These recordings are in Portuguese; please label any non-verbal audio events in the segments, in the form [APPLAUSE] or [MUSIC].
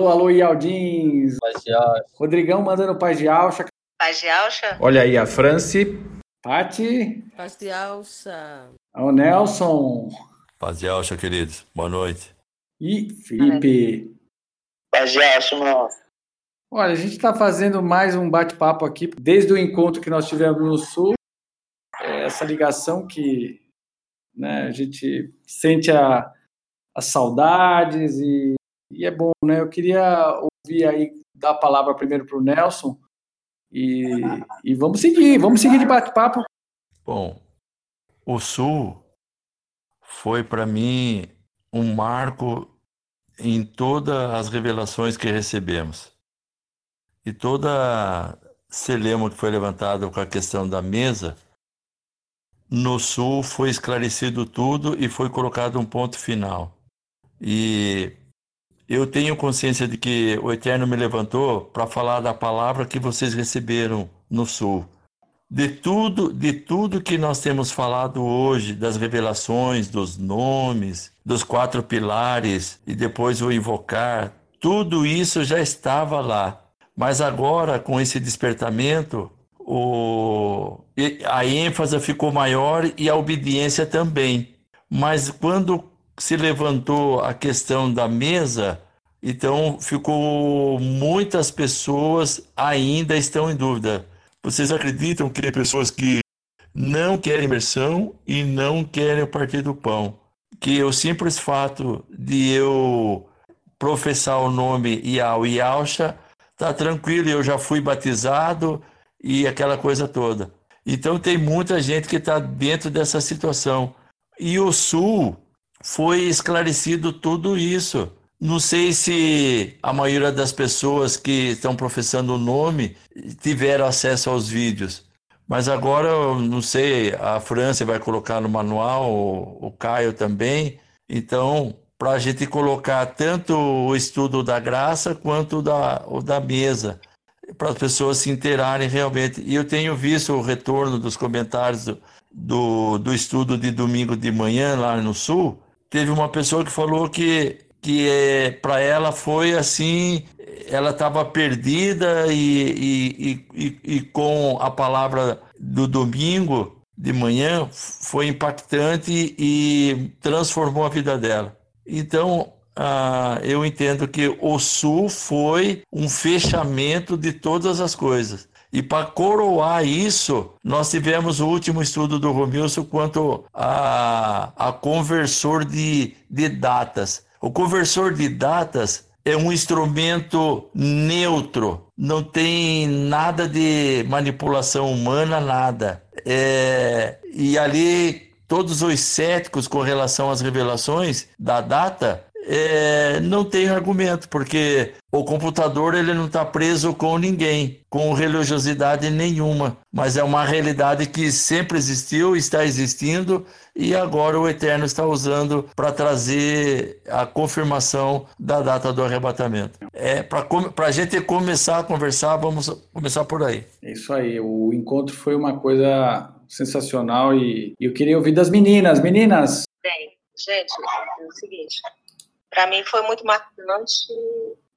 Alô, alô, Ialdins. Paz de Alcha. Rodrigão mandando paz de Alcha. Paz de Alcha. Olha aí a Franci. Pati. Paz de Alcha. O Nelson. Paz de Alcha, queridos. Boa noite. E Felipe. Paz de Alcha, irmão. Olha, a gente está fazendo mais um bate-papo aqui, desde o encontro que nós tivemos no Sul, é essa ligação que né, a gente sente a, as saudades e, e, é bom, né? Eu queria ouvir aí, dar a palavra primeiro para o Nelson e, e vamos seguir, vamos seguir de bate-papo. Bom, o Sul foi para mim um marco em todas as revelações que recebemos. E toda celema que foi levantado com a questão da mesa, no sul foi esclarecido tudo e foi colocado um ponto final. E eu tenho consciência de que o Eterno me levantou para falar da palavra que vocês receberam no sul. De tudo, de tudo que nós temos falado hoje, das revelações, dos nomes, dos quatro pilares e depois o invocar, tudo isso já estava lá. Mas agora, com esse despertamento, o... a ênfase ficou maior e a obediência também. Mas quando se levantou a questão da mesa, então ficou muitas pessoas ainda estão em dúvida. Vocês acreditam que tem pessoas que não querem imersão e não querem o partir do pão? Que o simples fato de eu professar o nome Iau e Alcha tá tranquilo, eu já fui batizado e aquela coisa toda. Então tem muita gente que está dentro dessa situação. E o Sul foi esclarecido tudo isso. Não sei se a maioria das pessoas que estão professando o nome tiveram acesso aos vídeos. Mas agora, não sei, a França vai colocar no manual, o Caio também. Então, para a gente colocar tanto o estudo da graça quanto da, o da mesa, para as pessoas se interarem realmente. E eu tenho visto o retorno dos comentários do, do, do estudo de domingo de manhã lá no Sul. Teve uma pessoa que falou que, que é, para ela foi assim, ela estava perdida e, e, e, e com a palavra do domingo de manhã foi impactante e transformou a vida dela. Então, ah, eu entendo que o Sul foi um fechamento de todas as coisas. E para coroar isso, nós tivemos o último estudo do Romilson quanto a, a conversor de, de datas. O conversor de datas é um instrumento neutro, não tem nada de manipulação humana, nada. É, e ali todos os céticos com relação às revelações da data é, não tem argumento, porque o computador ele não está preso com ninguém, com religiosidade nenhuma, mas é uma realidade que sempre existiu, está existindo e agora o Eterno está usando para trazer a confirmação da data do arrebatamento. É para a gente começar a conversar, vamos começar por aí. É isso aí. O encontro foi uma coisa sensacional e, e eu queria ouvir das meninas. Meninas! Bem, gente, é o seguinte, para mim foi muito marcante.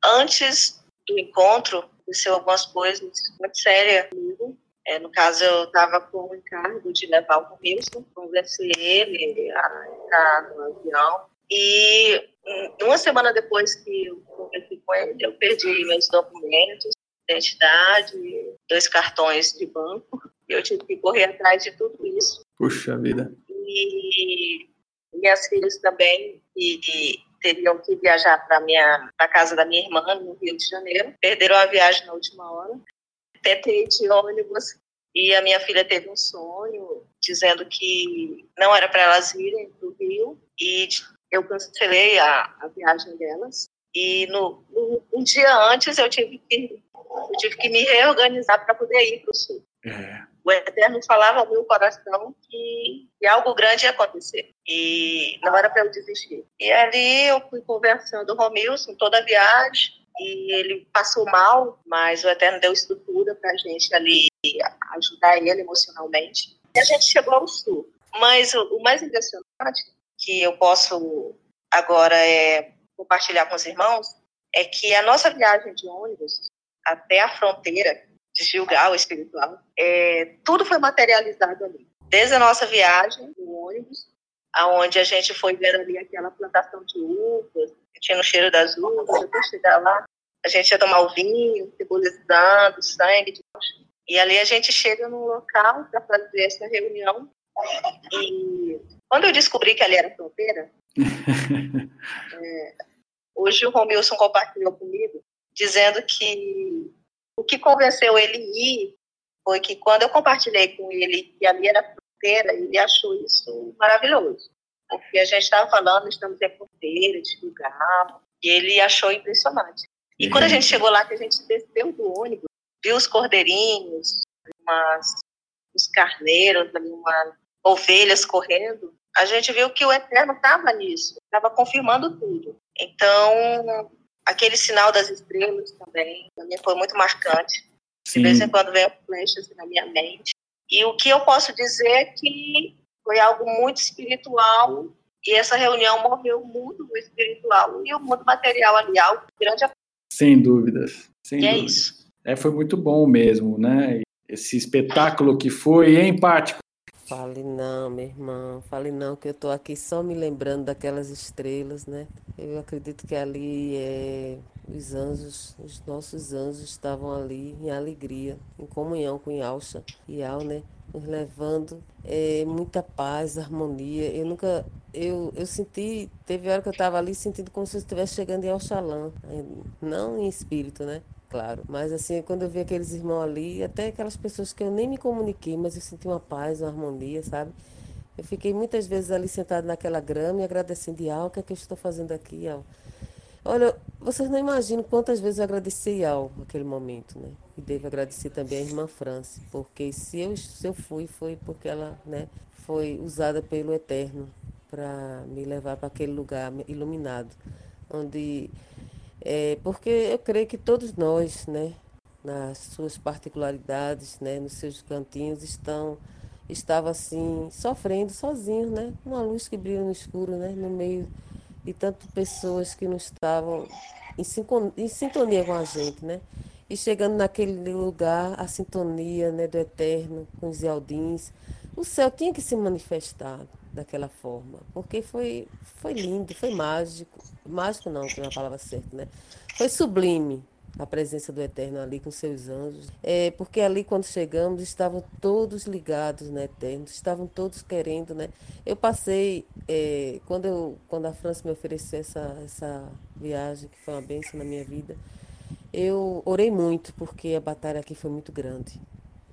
Antes do encontro, aconteceu algumas coisas muito sérias comigo. É, no caso, eu estava com o encargo de levar o Wilson, conversei ele a ficar no avião. E uma semana depois que eu conversei com ele, eu perdi meus documentos, identidade, dois cartões de banco [LAUGHS] eu tive que correr atrás de tudo isso. Puxa vida. E minhas filhas também, e teriam que viajar para minha pra casa da minha irmã no Rio de Janeiro, perderam a viagem na última hora. Tentei de ônibus e a minha filha teve um sonho dizendo que não era para elas irem para o Rio e eu cancelei a, a viagem delas. E no, no, um dia antes eu tive que eu tive que me reorganizar para poder ir para o sul. É o Eterno falava ao meu coração que, que algo grande ia acontecer e não era para eu desistir. E ali eu fui conversando com o Romilson toda a viagem e ele passou mal, mas o Eterno deu estrutura para a gente ali ajudar ele emocionalmente. E a gente chegou ao sul. Mas o, o mais impressionante que eu posso agora é compartilhar com os irmãos é que a nossa viagem de ônibus até a fronteira de Gilgal espiritual, é, tudo foi materializado ali. Desde a nossa viagem, no ônibus, aonde a gente foi ver ali aquela plantação de uvas, tinha no cheiro das uvas, até chegar lá, a gente ia tomar o vinho, simbolizando sangue. E ali a gente chega num local para fazer essa reunião. E quando eu descobri que ali era fronteira, [LAUGHS] é, hoje o Romilson compartilhou comigo, dizendo que o que convenceu ele ir foi que quando eu compartilhei com ele que ali era fronteira, ele achou isso maravilhoso. Porque a gente estava falando, estamos em fronteira, de lugar, e ele achou impressionante. E quando a gente chegou lá, que a gente desceu do ônibus, viu os cordeirinhos, umas, os carneiros, umas ovelhas correndo, a gente viu que o Eterno estava nisso, estava confirmando tudo. Então, aquele sinal das estrelas também, também foi muito marcante. Sim. De vez em quando vem flechas na minha mente. E o que eu posso dizer é que foi algo muito espiritual e essa reunião moveu o mundo espiritual e o mundo material ali, algo grande. Sem dúvidas. Sem e é isso. É, foi muito bom mesmo, né? Esse espetáculo que foi, em parte, Fale não, meu irmão, fale não, que eu estou aqui só me lembrando daquelas estrelas, né? Eu acredito que ali é, os anjos, os nossos anjos estavam ali em alegria, em comunhão com Yalcha e Al, né? Nos levando é, muita paz, harmonia. Eu nunca, eu, eu senti, teve hora que eu estava ali sentindo como se eu estivesse chegando em Alxalã, não em espírito, né? Claro. Mas assim, quando eu vi aqueles irmãos ali, até aquelas pessoas que eu nem me comuniquei, mas eu senti uma paz, uma harmonia, sabe? Eu fiquei muitas vezes ali sentado naquela grama e agradecendo, Al, o que é que eu estou fazendo aqui, Al? Olha, vocês não imaginam quantas vezes eu agradeci Al naquele momento, né? E devo agradecer também a irmã França, porque se eu, se eu fui, foi porque ela, né, foi usada pelo Eterno para me levar para aquele lugar iluminado, onde é, porque eu creio que todos nós, né, nas suas particularidades, né, nos seus cantinhos, estão estava assim sofrendo sozinhos, né, uma luz que brilha no escuro, né, no meio de tantas pessoas que não estavam em, em sintonia com a gente, né, e chegando naquele lugar a sintonia, né, do eterno com os Aldins, o céu tinha que se manifestar daquela forma, porque foi foi lindo, foi mágico mágico não, que é uma palavra certa, né? Foi sublime a presença do Eterno ali com seus anjos, é, porque ali quando chegamos estavam todos ligados no Eterno, estavam todos querendo, né? Eu passei, é, quando, eu, quando a França me ofereceu essa, essa viagem, que foi uma bênção na minha vida, eu orei muito, porque a batalha aqui foi muito grande.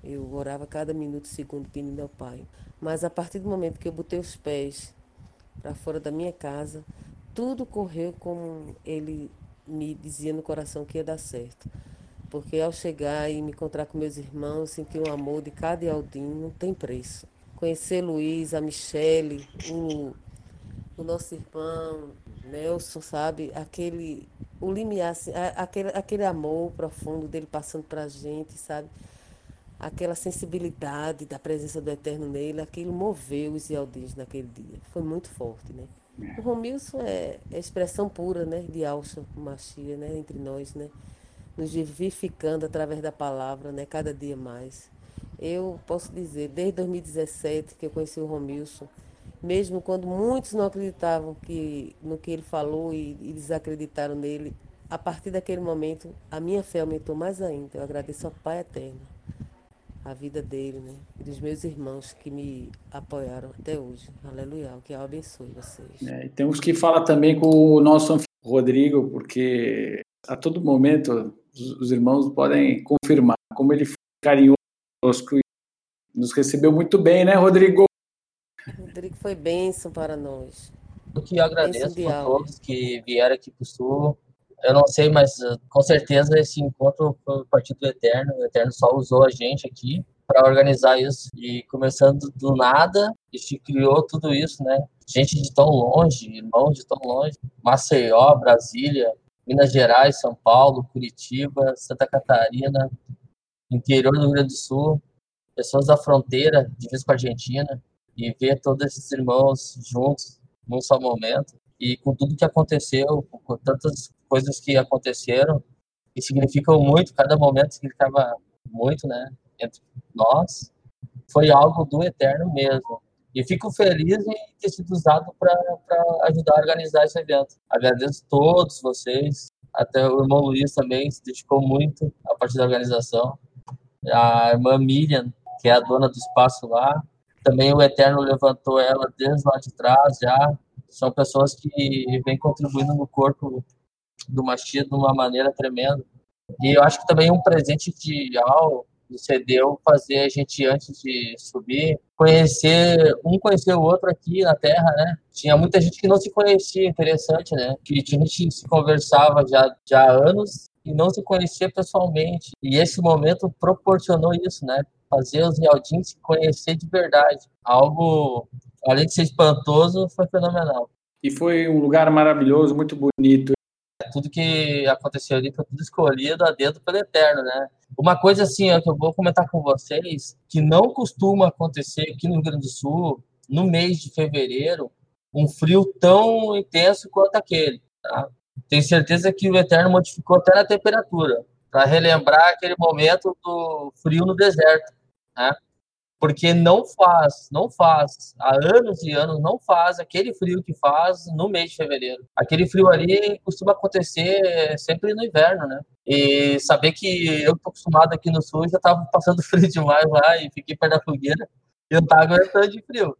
Eu orava cada minuto, segundo, pedindo ao Pai. Mas a partir do momento que eu botei os pés para fora da minha casa, tudo correu como ele me dizia no coração que ia dar certo. Porque ao chegar e me encontrar com meus irmãos, senti um amor de cada Aldinho, não tem preço. Conhecer Luiz, a Michele, o, o nosso irmão Nelson, sabe? Aquele, o limiar, assim, aquele, aquele amor profundo dele passando para a gente, sabe? Aquela sensibilidade da presença do Eterno nele, aquilo moveu os Aldins naquele dia. Foi muito forte, né? O Romilson é, é expressão pura, né, de Alça Machia, né, entre nós, né, nos vivificando através da palavra, né, cada dia mais. Eu posso dizer, desde 2017 que eu conheci o Romilson, mesmo quando muitos não acreditavam que, no que ele falou e, e desacreditaram nele, a partir daquele momento a minha fé aumentou mais ainda. Eu agradeço ao Pai Eterno a vida dele, né? E dos meus irmãos que me apoiaram até hoje. Aleluia. Que eu abençoe vocês. É, temos que falar também com o nosso Rodrigo, porque a todo momento os, os irmãos podem confirmar como ele foi carinhoso conosco e nos recebeu muito bem, né, Rodrigo? Rodrigo foi bênção para nós. O que eu agradeço a todos que vieram aqui para o Sul, eu não sei, mas uh, com certeza esse encontro foi o Partido Eterno. O Eterno só usou a gente aqui para organizar isso. E começando do nada, a gente criou tudo isso, né? Gente de tão longe, irmãos de tão longe. Maceió, Brasília, Minas Gerais, São Paulo, Curitiba, Santa Catarina, interior do Rio Grande do Sul, pessoas da fronteira, de vez com a Argentina, e ver todos esses irmãos juntos num só momento. E com tudo que aconteceu, com tantas coisas que aconteceram e significam muito, cada momento significava muito, né, entre nós, foi algo do eterno mesmo. E fico feliz em ter sido usado para ajudar a organizar esse evento. Agradeço a todos vocês, até o irmão Luiz também se dedicou muito a partir da organização. A irmã Miriam, que é a dona do espaço lá, também o Eterno levantou ela desde lá de trás já. São pessoas que vêm contribuindo no corpo do Machia de uma maneira tremenda. E eu acho que também um presente de Al cedeu fazer a gente, antes de subir, conhecer, um conhecer o outro aqui na Terra, né? Tinha muita gente que não se conhecia, interessante, né? Que a gente se conversava já, já há anos e não se conhecia pessoalmente. E esse momento proporcionou isso, né? Fazer os Rialdins se conhecer de verdade. Algo, além de ser espantoso, foi fenomenal. E foi um lugar maravilhoso, muito bonito tudo que aconteceu ali foi tudo escolhido a dedo pelo Eterno, né? Uma coisa assim, ó, que eu vou comentar com vocês, que não costuma acontecer aqui no Rio Grande do Sul, no mês de fevereiro, um frio tão intenso quanto aquele. Tá? Tenho certeza que o Eterno modificou até na temperatura, para relembrar aquele momento do frio no deserto. Né? Porque não faz, não faz, há anos e anos não faz aquele frio que faz no mês de fevereiro. Aquele frio ali costuma acontecer sempre no inverno, né? E saber que eu tô acostumado aqui no sul, já tava passando [LAUGHS] frio demais lá e fiquei perto da fogueira e não tava aguentando de frio.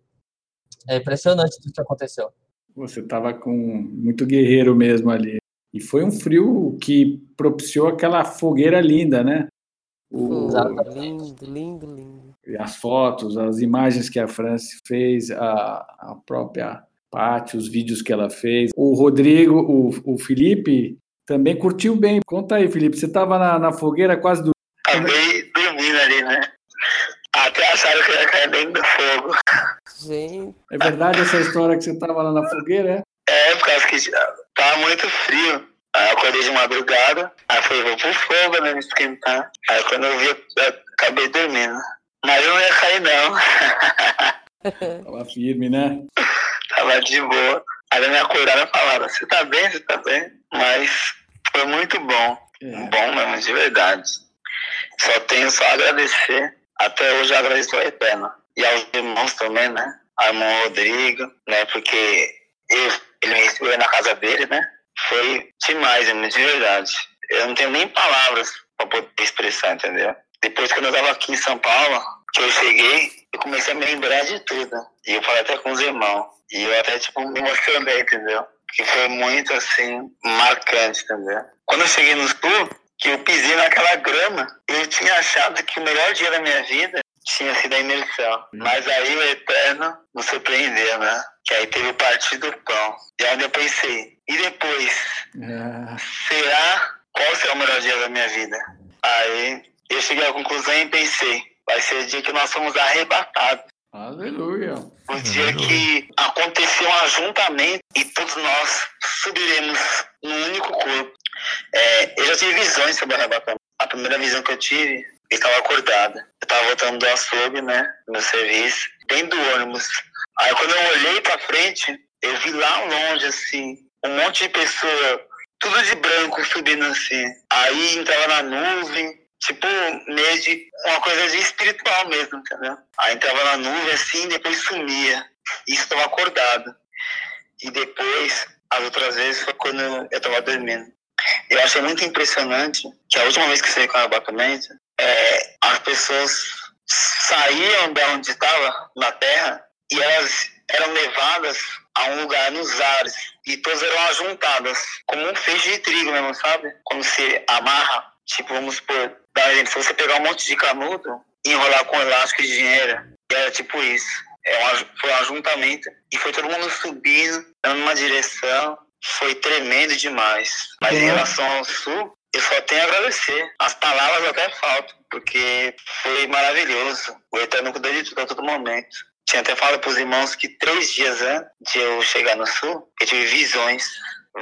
É impressionante tudo que aconteceu. Você tava com muito guerreiro mesmo ali. E foi um frio que propiciou aquela fogueira linda, né? O... Lindo, lindo, lindo as fotos, as imagens que a Franci fez, a, a própria Paty, os vídeos que ela fez. O Rodrigo, o, o Felipe também curtiu bem. Conta aí, Felipe, você estava na, na, fogueira quase do. Acabei dormindo ali, né? Até acharam que eu ia cair dentro do fogo. Gente. É verdade essa história que você estava lá na fogueira, é? É, por causa que tava muito frio. Aí eu acordei de madrugada, aí falei, vou pro fogo, né, me esquentar. Aí quando eu vi, eu acabei dormindo. Mas eu não ia cair, não. [LAUGHS] Tava firme, né? Tava de boa. Aí me acordaram e falaram, você tá bem, você tá bem? Mas foi muito bom. É. Bom mesmo, de verdade. Só tenho só a agradecer. Até hoje eu agradeço ao Eterno. E aos irmãos também, né? Ao irmão Rodrigo, né? Porque eu, ele me recebeu na casa dele, né? Foi demais, de verdade. Eu não tenho nem palavras para poder expressar, entendeu? Depois, quando eu estava aqui em São Paulo, que eu cheguei, eu comecei a me lembrar de tudo. E eu falei até com os irmãos. E eu até, tipo, me emocionei, entendeu? Que foi muito, assim, marcante, entendeu? Quando eu cheguei no sul, que eu pisei naquela grama, eu tinha achado que o melhor dia da minha vida tinha sido a imersão. Mas aí o Eterno nos surpreendeu, né? Que aí teve o partido do pão. E aí eu pensei, e depois? É... Será? Qual será o melhor dia da minha vida? Aí eu cheguei à conclusão e pensei, vai ser o dia que nós somos arrebatados. Aleluia. O dia que aconteceu um ajuntamento e todos nós subiremos num único corpo. É, eu já tive visões sobre o arrebatamento. A primeira visão que eu tive, eu estava acordada. Eu estava voltando do açougue, né, no meu serviço, dentro do ônibus. Aí quando eu olhei para frente, eu vi lá longe, assim, um monte de pessoas, tudo de branco subindo assim. Aí entrava na nuvem, tipo, meio de uma coisa de espiritual mesmo, entendeu? Aí entrava na nuvem assim, depois sumia. Isso estava acordado. E depois, as outras vezes, foi quando eu estava dormindo. Eu achei muito impressionante que a última vez que saí com o arrebatamento, é, as pessoas saíam de onde estava, na terra, e elas eram levadas a um lugar nos ares. E todas eram ajuntadas, como um feixe de trigo mesmo, sabe? Como se amarra. Tipo, vamos supor, se você pegar um monte de canudo e enrolar com elástico de dinheiro, era tipo isso. É um, foi um ajuntamento e foi todo mundo subindo, dando uma direção. Foi tremendo demais. Mas em relação ao sul, eu só tenho a agradecer. As palavras até faltam, porque foi maravilhoso. O Eterno cuidou de tudo a todo momento. Tinha até falado para os irmãos que três dias antes de eu chegar no sul, eu tive visões,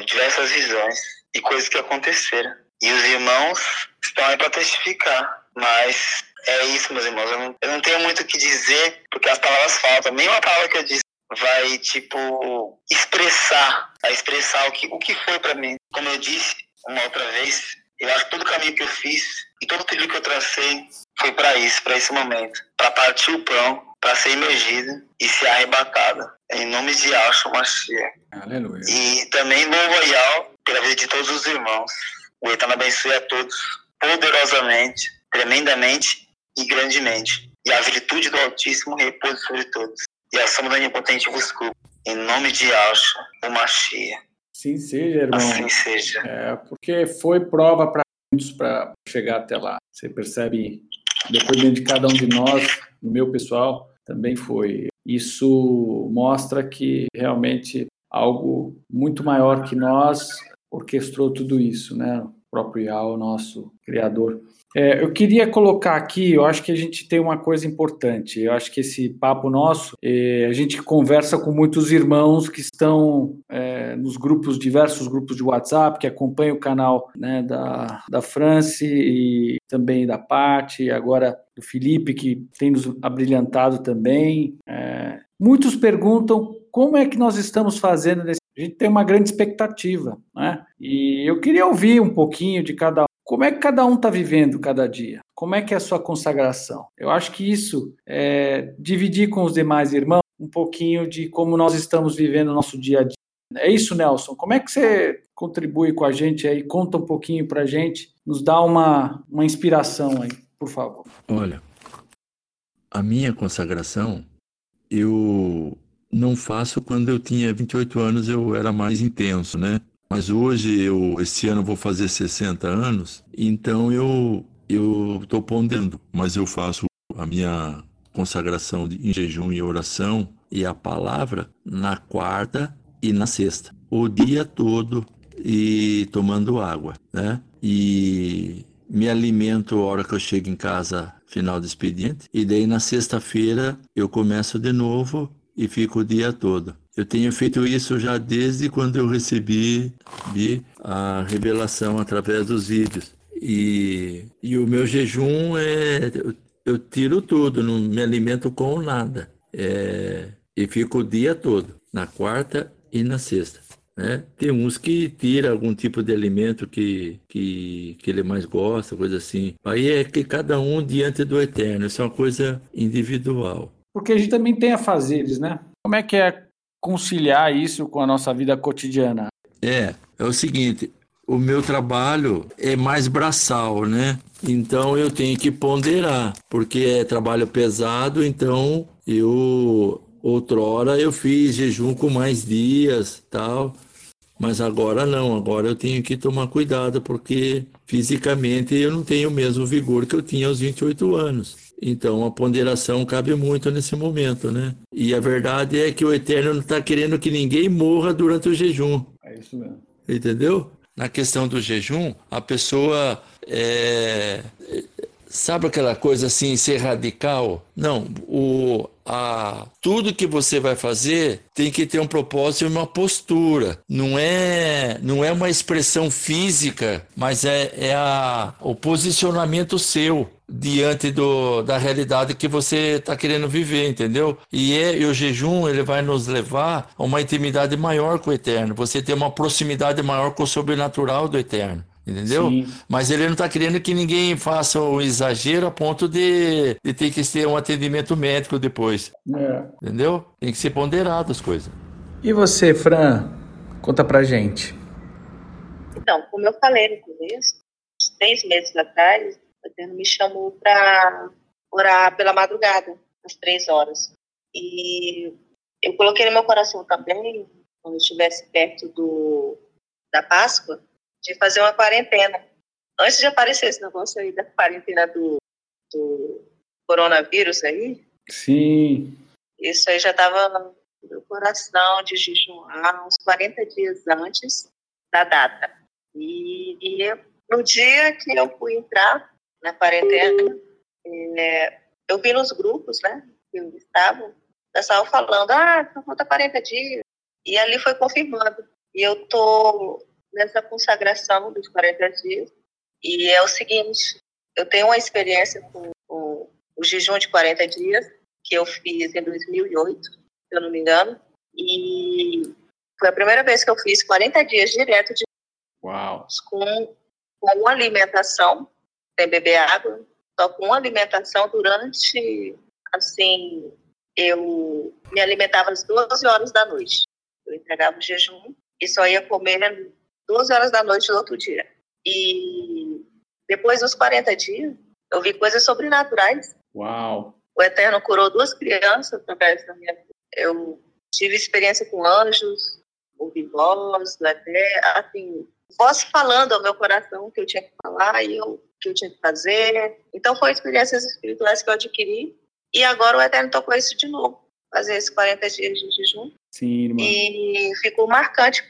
diversas visões e coisas que aconteceram. E os irmãos estão aí para testificar. Mas é isso, meus irmãos. Eu não, eu não tenho muito o que dizer, porque as palavras faltam. Nenhuma palavra que eu disse vai, tipo, expressar, vai expressar o que, o que foi para mim. Como eu disse uma outra vez, eu acho que todo o caminho que eu fiz e todo o trilho que eu tracei foi para isso, para esse momento, para partir o pão, para ser imergido e ser arrebatado. Em nome de Yahshua Mashiach. Aleluia. E também louvo a Yah pela vida de todos os irmãos. O Eterno abençoe a todos poderosamente, tremendamente e grandemente. E a virtude do Altíssimo repousa sobre todos. E a sombra do Onipotente vos cubra. Em nome de Yahshua, o Mashiach. Assim seja, irmão. Assim seja. É, porque foi prova para muitos para chegar até lá. Você percebe, depoimento de cada um de nós, no meu pessoal, também foi. Isso mostra que realmente algo muito maior que nós orquestrou tudo isso, né? O próprio Yahweh, nosso Criador. É, eu queria colocar aqui, eu acho que a gente tem uma coisa importante. Eu acho que esse papo nosso, é, a gente conversa com muitos irmãos que estão é, nos grupos, diversos grupos de WhatsApp, que acompanham o canal né, da, da France e também da Paty, agora do Felipe, que tem nos abrilhantado também. É, muitos perguntam como é que nós estamos fazendo nesse. A gente tem uma grande expectativa, né? E eu queria ouvir um pouquinho de cada como é que cada um está vivendo cada dia? Como é que é a sua consagração? Eu acho que isso é dividir com os demais irmãos um pouquinho de como nós estamos vivendo o nosso dia a dia. É isso, Nelson. Como é que você contribui com a gente aí? Conta um pouquinho para a gente, nos dá uma, uma inspiração aí, por favor. Olha, a minha consagração eu não faço quando eu tinha 28 anos, eu era mais intenso, né? Mas hoje eu esse ano vou fazer 60 anos, então eu eu estou ponderando, mas eu faço a minha consagração em jejum e oração e a palavra na quarta e na sexta, o dia todo e tomando água, né? E me alimento a hora que eu chego em casa, final do expediente, e daí na sexta-feira eu começo de novo e fico o dia todo. Eu tenho feito isso já desde quando eu recebi a revelação através dos vídeos. E, e o meu jejum é. Eu, eu tiro tudo, não me alimento com nada. É, e fico o dia todo, na quarta e na sexta. Né? Tem uns que tira algum tipo de alimento que, que, que ele mais gosta, coisa assim. Aí é que cada um diante do eterno, isso é uma coisa individual. Porque a gente também tem afazeres, né? Como é que é conciliar isso com a nossa vida cotidiana? É, é o seguinte, o meu trabalho é mais braçal, né? Então eu tenho que ponderar, porque é trabalho pesado, então eu outrora eu fiz jejum com mais dias, tal. Mas agora não, agora eu tenho que tomar cuidado porque fisicamente eu não tenho o mesmo vigor que eu tinha aos 28 anos. Então a ponderação cabe muito nesse momento, né? E a verdade é que o Eterno não está querendo que ninguém morra durante o jejum. É isso mesmo. Entendeu? Na questão do jejum, a pessoa é, sabe aquela coisa assim, ser radical? Não, o, a, tudo que você vai fazer tem que ter um propósito e uma postura. Não é, não é uma expressão física, mas é, é a, o posicionamento seu diante do, da realidade que você está querendo viver, entendeu? E, é, e o jejum ele vai nos levar a uma intimidade maior com o Eterno. Você tem uma proximidade maior com o sobrenatural do Eterno. Entendeu? Sim. Mas ele não está querendo que ninguém faça o exagero a ponto de, de ter que ter um atendimento médico depois. É. Entendeu? Tem que ser ponderado as coisas. E você, Fran? Conta pra gente. Então, como eu falei no começo, seis meses atrás, o Eterno me chamou para orar pela madrugada, às três horas. E eu coloquei no meu coração também, quando eu estivesse perto do, da Páscoa, de fazer uma quarentena. Antes de aparecer esse negócio aí da quarentena do, do coronavírus aí. Sim. Isso aí já estava no meu coração de jejuar uns 40 dias antes da data. E, e no dia que eu fui entrar na quarentena, é, eu vi nos grupos, né, que estavam, o pessoal falando, ah, falta 40 dias. E ali foi confirmando. E eu tô nessa consagração dos 40 dias. E é o seguinte, eu tenho uma experiência com o, o jejum de 40 dias, que eu fiz em 2008. se eu não me engano. E foi a primeira vez que eu fiz 40 dias direto de Uau. com, com uma alimentação, sem beber água, só com uma alimentação durante, assim, eu me alimentava às 12 horas da noite. Eu entregava o jejum e só ia comer 12 horas da noite do outro dia. E depois dos 40 dias, eu vi coisas sobrenaturais. Uau! O Eterno curou duas crianças através da minha vida. Eu tive experiência com anjos, ouvi voz Eterno, assim, voz falando ao meu coração o que eu tinha que falar e o que eu tinha que fazer. Então, foram experiências espirituais que eu adquiri. E agora o Eterno tocou isso de novo, fazer esses 40 dias de jejum. Sim, irmã. E ficou marcante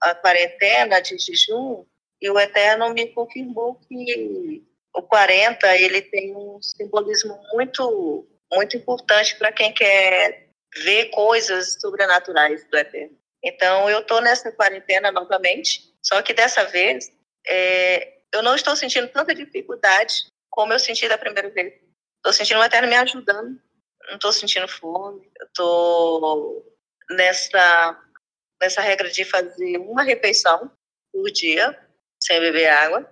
a quarentena de jejum e o Eterno me confirmou que o 40 ele tem um simbolismo muito muito importante para quem quer ver coisas sobrenaturais do Eterno. Então eu estou nessa quarentena novamente, só que dessa vez é, eu não estou sentindo tanta dificuldade como eu senti da primeira vez. Estou sentindo o Eterno me ajudando, não estou sentindo fome, estou nessa nessa regra de fazer uma refeição por dia sem beber água.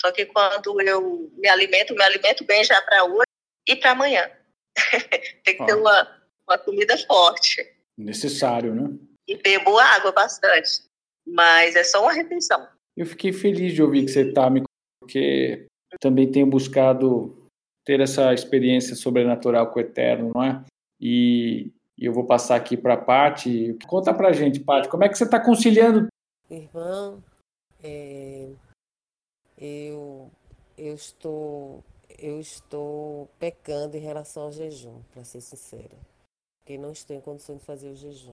Só que quando eu me alimento, me alimento bem já para hoje e para amanhã. [LAUGHS] Tem que ter uma, uma comida forte. Necessário, né? E bebo água bastante. Mas é só uma refeição. Eu fiquei feliz de ouvir que você está me porque também tenho buscado ter essa experiência sobrenatural com o Eterno, não é? E, e eu vou passar aqui para a Paty. Conta para a gente, Paty, como é que você está conciliando? Irmão, é, eu, eu estou eu estou pecando em relação ao jejum, para ser sincera. Porque não estou em condição de fazer o jejum.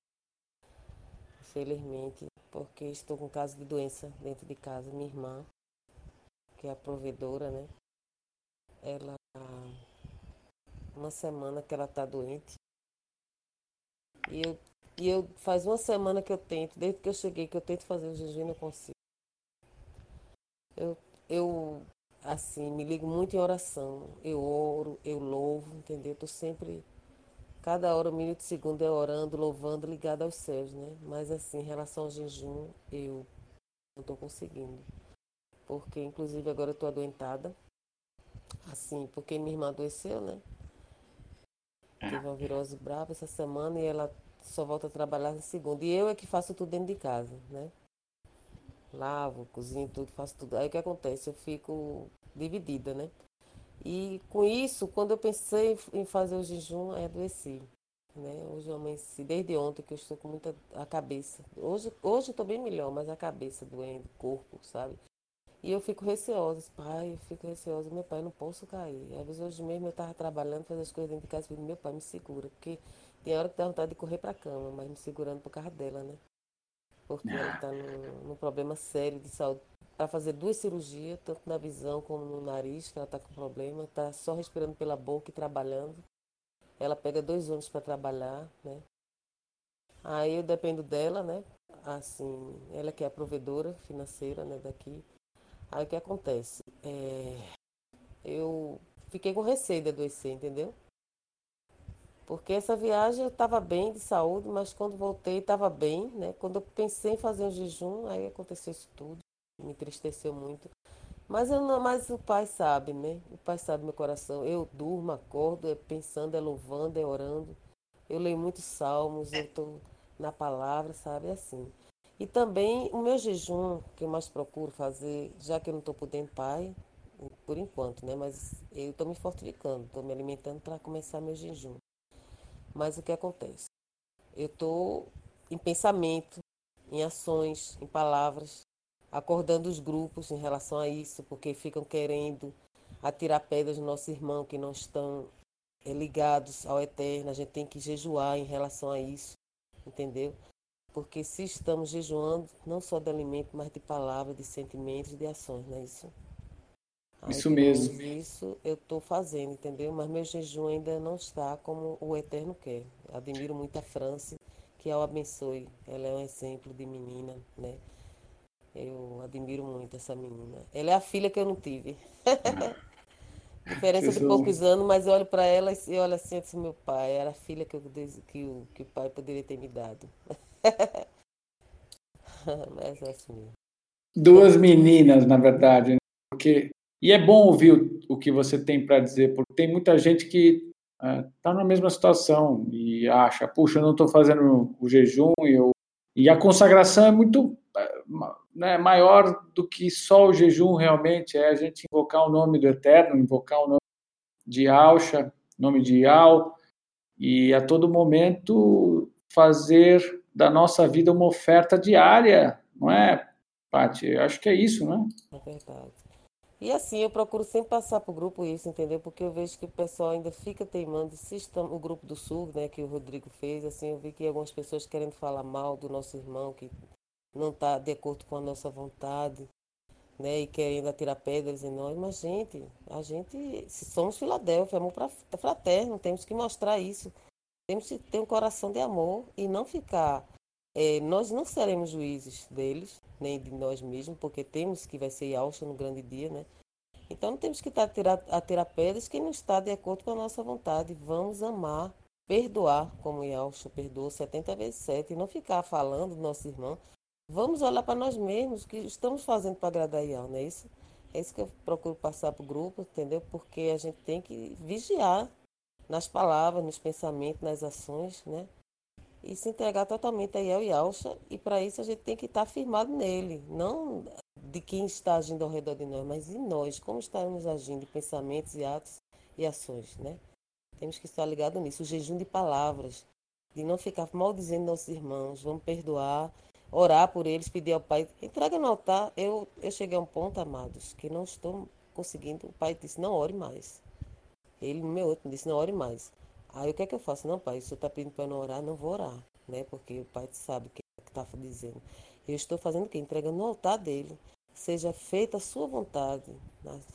Infelizmente, porque estou com caso de doença dentro de casa. Minha irmã, que é a provedora, né? Ela uma semana que ela está doente. E eu, e eu faz uma semana que eu tento, desde que eu cheguei, que eu tento fazer o jejum e não consigo. Eu, eu, assim, me ligo muito em oração. Eu oro, eu louvo, entendeu? Estou sempre, cada hora, um minuto, segundo, eu orando, louvando, ligado aos céus, né? Mas, assim, em relação ao jejum, eu não estou conseguindo. Porque, inclusive, agora eu estou adoentada. Assim, porque minha irmã adoeceu, né? [LAUGHS] Teve uma virose brava essa semana e ela só volta a trabalhar na segunda. E eu é que faço tudo dentro de casa, né? lavo, cozinho tudo, faço tudo. Aí o que acontece? Eu fico dividida, né? E com isso, quando eu pensei em fazer o jejum, aí adoeci. Né? Hoje eu amanheci, desde ontem que eu estou com muita a cabeça. Hoje, hoje eu estou bem melhor, mas a cabeça doendo, o corpo, sabe? E eu fico receosa, pai, eu fico receosa, meu pai, não posso cair. Às vezes hoje mesmo eu estava trabalhando, fazendo as coisas dentro de casa, e meu pai me segura, porque tem hora que dá vontade de correr para a cama, mas me segurando por causa dela, né? porque ela está num, num, problema sério de saúde. Para fazer duas cirurgias, tanto na visão como no nariz, que ela está com problema, está só respirando pela boca e trabalhando. Ela pega dois anos para trabalhar, né? Aí eu dependo dela, né? Assim, ela que é a provedora financeira, né, daqui. Aí o que acontece? É, eu fiquei com receio de adoecer, entendeu? Porque essa viagem eu estava bem de saúde, mas quando voltei estava bem, né? Quando eu pensei em fazer um jejum, aí aconteceu isso tudo, me entristeceu muito. Mas, eu não, mas o Pai sabe, né? O Pai sabe meu coração. Eu durmo, acordo, é pensando, é louvando, é orando. Eu leio muitos salmos, eu estou na palavra, sabe? É assim. E também o meu jejum, que eu mais procuro fazer, já que eu não estou podendo, Pai, por enquanto, né? Mas eu estou me fortificando, estou me alimentando para começar meu jejum. Mas o que acontece? Eu estou em pensamento, em ações, em palavras, acordando os grupos em relação a isso, porque ficam querendo atirar pedras no nosso irmão que não estão eh, ligados ao eterno. A gente tem que jejuar em relação a isso, entendeu? Porque se estamos jejuando, não só de alimento, mas de palavras, de sentimentos de ações, não é isso? Isso mesmo. Isso eu estou fazendo, entendeu? Mas meu jejum ainda não está como o Eterno quer. Admiro muito a França, que a abençoe. Ela é um exemplo de menina, né? Eu admiro muito essa menina. Ela é a filha que eu não tive. [LAUGHS] Diferença de poucos anos, mas eu olho para ela e olho assim, assim, meu pai, era a filha que, eu, que, que o pai poderia ter me dado. [LAUGHS] mas é assim. Duas meninas, na verdade, né? porque e é bom ouvir o, o que você tem para dizer, porque tem muita gente que está uh, na mesma situação e acha, puxa, eu não estou fazendo o jejum e, eu, e a consagração é muito né, maior do que só o jejum realmente, é a gente invocar o nome do Eterno, invocar o nome de Alcha, nome de Ial, e a todo momento fazer da nossa vida uma oferta diária, não é, Paty? Acho que é isso, né? É verdade. E assim, eu procuro sempre passar para o grupo isso, entendeu? Porque eu vejo que o pessoal ainda fica teimando, o grupo do Sul, né, que o Rodrigo fez, assim, eu vi que algumas pessoas querendo falar mal do nosso irmão, que não está de acordo com a nossa vontade, né? E querendo atirar pedras em nós. Mas, gente, a gente, se somos Filadélfia, amor fraterno, temos que mostrar isso. Temos que ter um coração de amor e não ficar. É, nós não seremos juízes deles, nem de nós mesmos, porque temos que vai ser Yalcha no grande dia, né? Então não temos que estar a tirar, pedras quem não está de acordo com a nossa vontade. Vamos amar, perdoar, como Yalcha perdoou 70 vezes 7, e não ficar falando do nosso irmão vamos olhar para nós mesmos, o que estamos fazendo para agradar a Ial, não é isso? É isso que eu procuro passar para o grupo, entendeu? Porque a gente tem que vigiar nas palavras, nos pensamentos, nas ações, né? E se entregar totalmente a Iel e Alcha, e para isso a gente tem que estar firmado nele, não de quem está agindo ao redor de nós, mas em nós, como estamos agindo pensamentos e atos e ações, né? Temos que estar ligado nisso, o jejum de palavras, de não ficar maldizendo nossos irmãos, vamos perdoar, orar por eles, pedir ao Pai, entrega no altar. Eu, eu cheguei a um ponto, amados, que não estou conseguindo. O Pai disse, não ore mais. Ele, meu outro, disse, não ore mais. Aí o que é que eu faço? Não, Pai, o está pedindo para eu não orar, não vou orar, né? Porque o Pai sabe o que está dizendo. Eu estou fazendo o quê? Entregando no altar dele. Seja feita a sua vontade,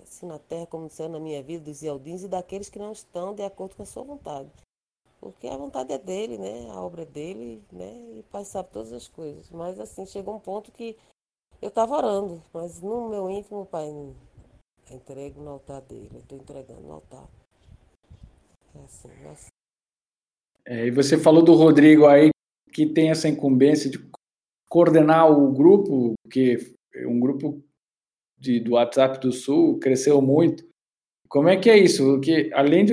assim na terra como no céu, na minha vida, dos Ialdins e daqueles que não estão de acordo com a sua vontade. Porque a vontade é dele, né? A obra é dele, né? E o Pai sabe todas as coisas. Mas assim, chegou um ponto que eu estava orando, mas no meu íntimo, Pai, entrego no altar dele. Eu estou entregando no altar. Assim, é e você falou do Rodrigo aí, que tem essa incumbência de coordenar o grupo, que um grupo de, do WhatsApp do Sul cresceu muito. Como é que é isso? Porque além de,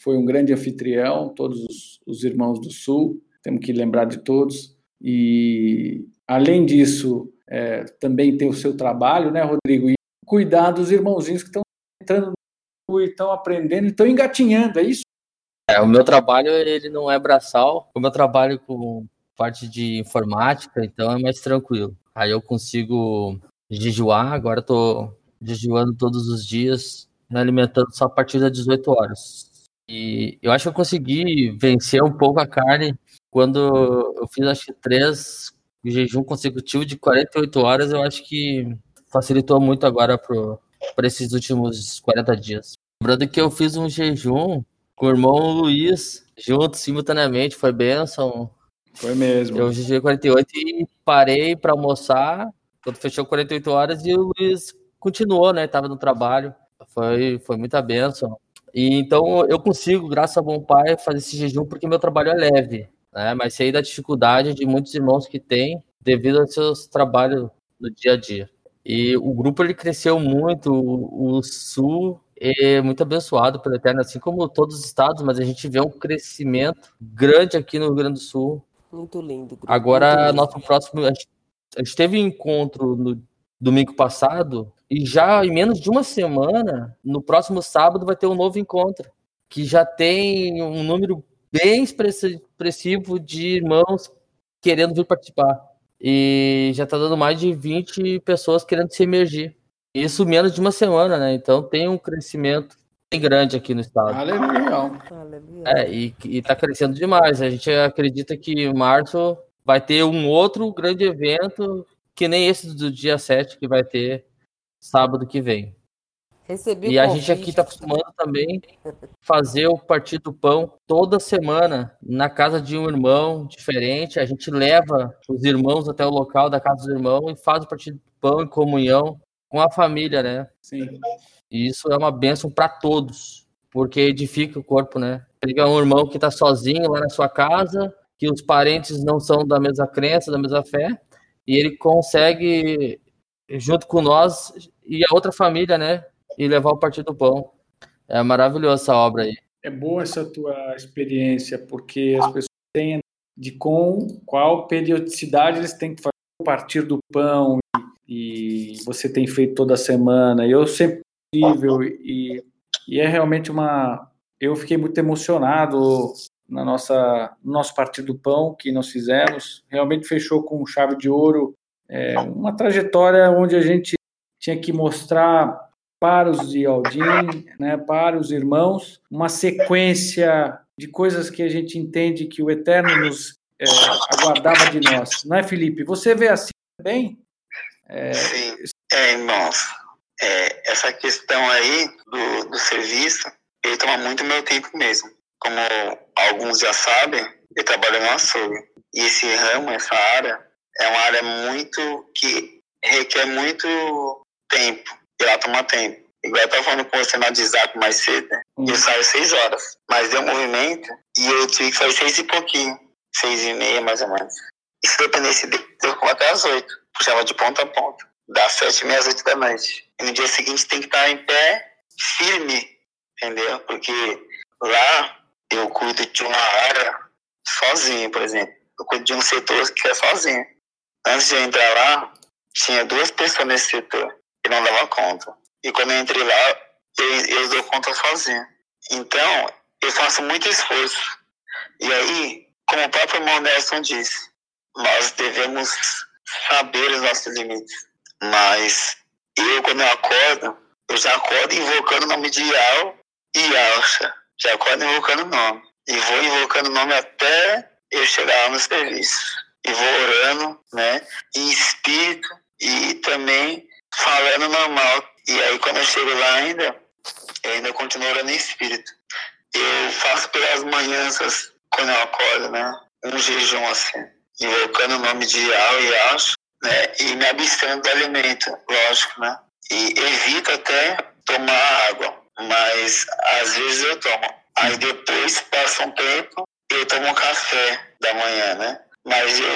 foi um grande anfitrião, todos os, os irmãos do Sul, temos que lembrar de todos. E, além disso, é, também tem o seu trabalho, né, Rodrigo? E cuidar dos irmãozinhos que estão entrando e estão aprendendo, estão engatinhando, é isso? É, o meu trabalho ele não é braçal, como eu trabalho com parte de informática, então é mais tranquilo. Aí eu consigo jejuar, agora estou jejuando todos os dias, me alimentando só a partir das 18 horas. E eu acho que eu consegui vencer um pouco a carne quando eu fiz, acho que, três jejum consecutivo de 48 horas. Eu acho que facilitou muito agora para esses últimos 40 dias. Lembrando que eu fiz um jejum com o irmão Luiz, junto, simultaneamente, foi benção. Foi mesmo. Eu jejuei 48 e parei para almoçar, quando fechou 48 horas, e o Luiz continuou, né? Tava no trabalho. Foi, foi muita benção. E então eu consigo, graças ao bom pai, fazer esse jejum porque meu trabalho é leve, né? Mas sei da dificuldade de muitos irmãos que têm devido aos seus trabalhos no dia a dia. E o grupo ele cresceu muito, o Sul é muito abençoado pelo Eterno, assim como todos os estados, mas a gente vê um crescimento grande aqui no Rio Grande do Sul. Muito lindo. Grupo, Agora, muito lindo. nosso próximo. A gente, a gente teve um encontro no domingo passado e já em menos de uma semana, no próximo sábado, vai ter um novo encontro, que já tem um número bem expressivo de irmãos querendo vir participar. E já está dando mais de 20 pessoas querendo se emergir. Isso menos de uma semana, né? Então tem um crescimento bem grande aqui no estado. Aleluia. É, e, está crescendo demais. A gente acredita que em março vai ter um outro grande evento, que nem esse do dia 7 que vai ter sábado que vem. Recebi e a gente aqui está acostumando também fazer o Partido do Pão toda semana na casa de um irmão diferente. A gente leva os irmãos até o local da casa do irmão e faz o Partido do Pão em comunhão com a família, né? Sim. E isso é uma bênção para todos, porque edifica o corpo, né? Pega um irmão que está sozinho lá na sua casa, que os parentes não são da mesma crença, da mesma fé, e ele consegue, junto com nós e a outra família, né? E levar o Partido do Pão. É maravilhosa essa obra aí. É boa essa tua experiência, porque as pessoas têm de com qual periodicidade eles têm que fazer o partir do pão e, e você tem feito toda semana. Eu sempre e, e é realmente uma. Eu fiquei muito emocionado na nossa no nosso partido do pão que nós fizemos. Realmente fechou com chave de ouro é, uma trajetória onde a gente tinha que mostrar para os de Aldim, né, para os irmãos, uma sequência de coisas que a gente entende que o Eterno nos é, aguardava de nós. Não é, Felipe? Você vê assim também? É... Sim, é, irmãos. É, essa questão aí do, do serviço, ele toma muito meu tempo mesmo. Como alguns já sabem, eu trabalho no açougue. E esse ramo, essa área, é uma área muito que requer muito tempo. E ela toma tempo. Igual eu estava falando com você no WhatsApp mais cedo, né? Hum. Eu saio seis horas. Mas deu movimento e eu tive que sair seis e pouquinho. Seis e meia, mais ou menos. E se dependesse dele, eu ficava até às oito. Puxava de ponta a ponta. Das sete e meia às oito da noite. E no dia seguinte tem que estar em pé, firme. Entendeu? Porque lá eu cuido de uma área sozinho, por exemplo. Eu cuido de um setor que é sozinho. Antes de eu entrar lá, tinha duas pessoas nesse setor e não dava conta. E quando eu entrei lá, eu, eu dou conta sozinho. Então, eu faço muito esforço. E aí, como o próprio irmão Nelson disse, nós devemos saber os nossos limites. Mas eu, quando eu acordo, eu já acordo invocando o nome de Yal e Alcha. Já acordo invocando o nome. E vou invocando o nome até eu chegar lá no serviço. E vou orando, né? Em espírito e também falando normal. E aí, quando eu chego lá ainda, eu ainda continuo orando em espírito. Eu faço pelas manhãs, quando eu acordo, né? Um jejum assim, invocando o nome de Al e Acho, né? E me abstendo do alimento, lógico, né? E evito até tomar água, mas às vezes eu tomo. Aí depois passa um tempo, eu tomo um café da manhã, né? Mas eu,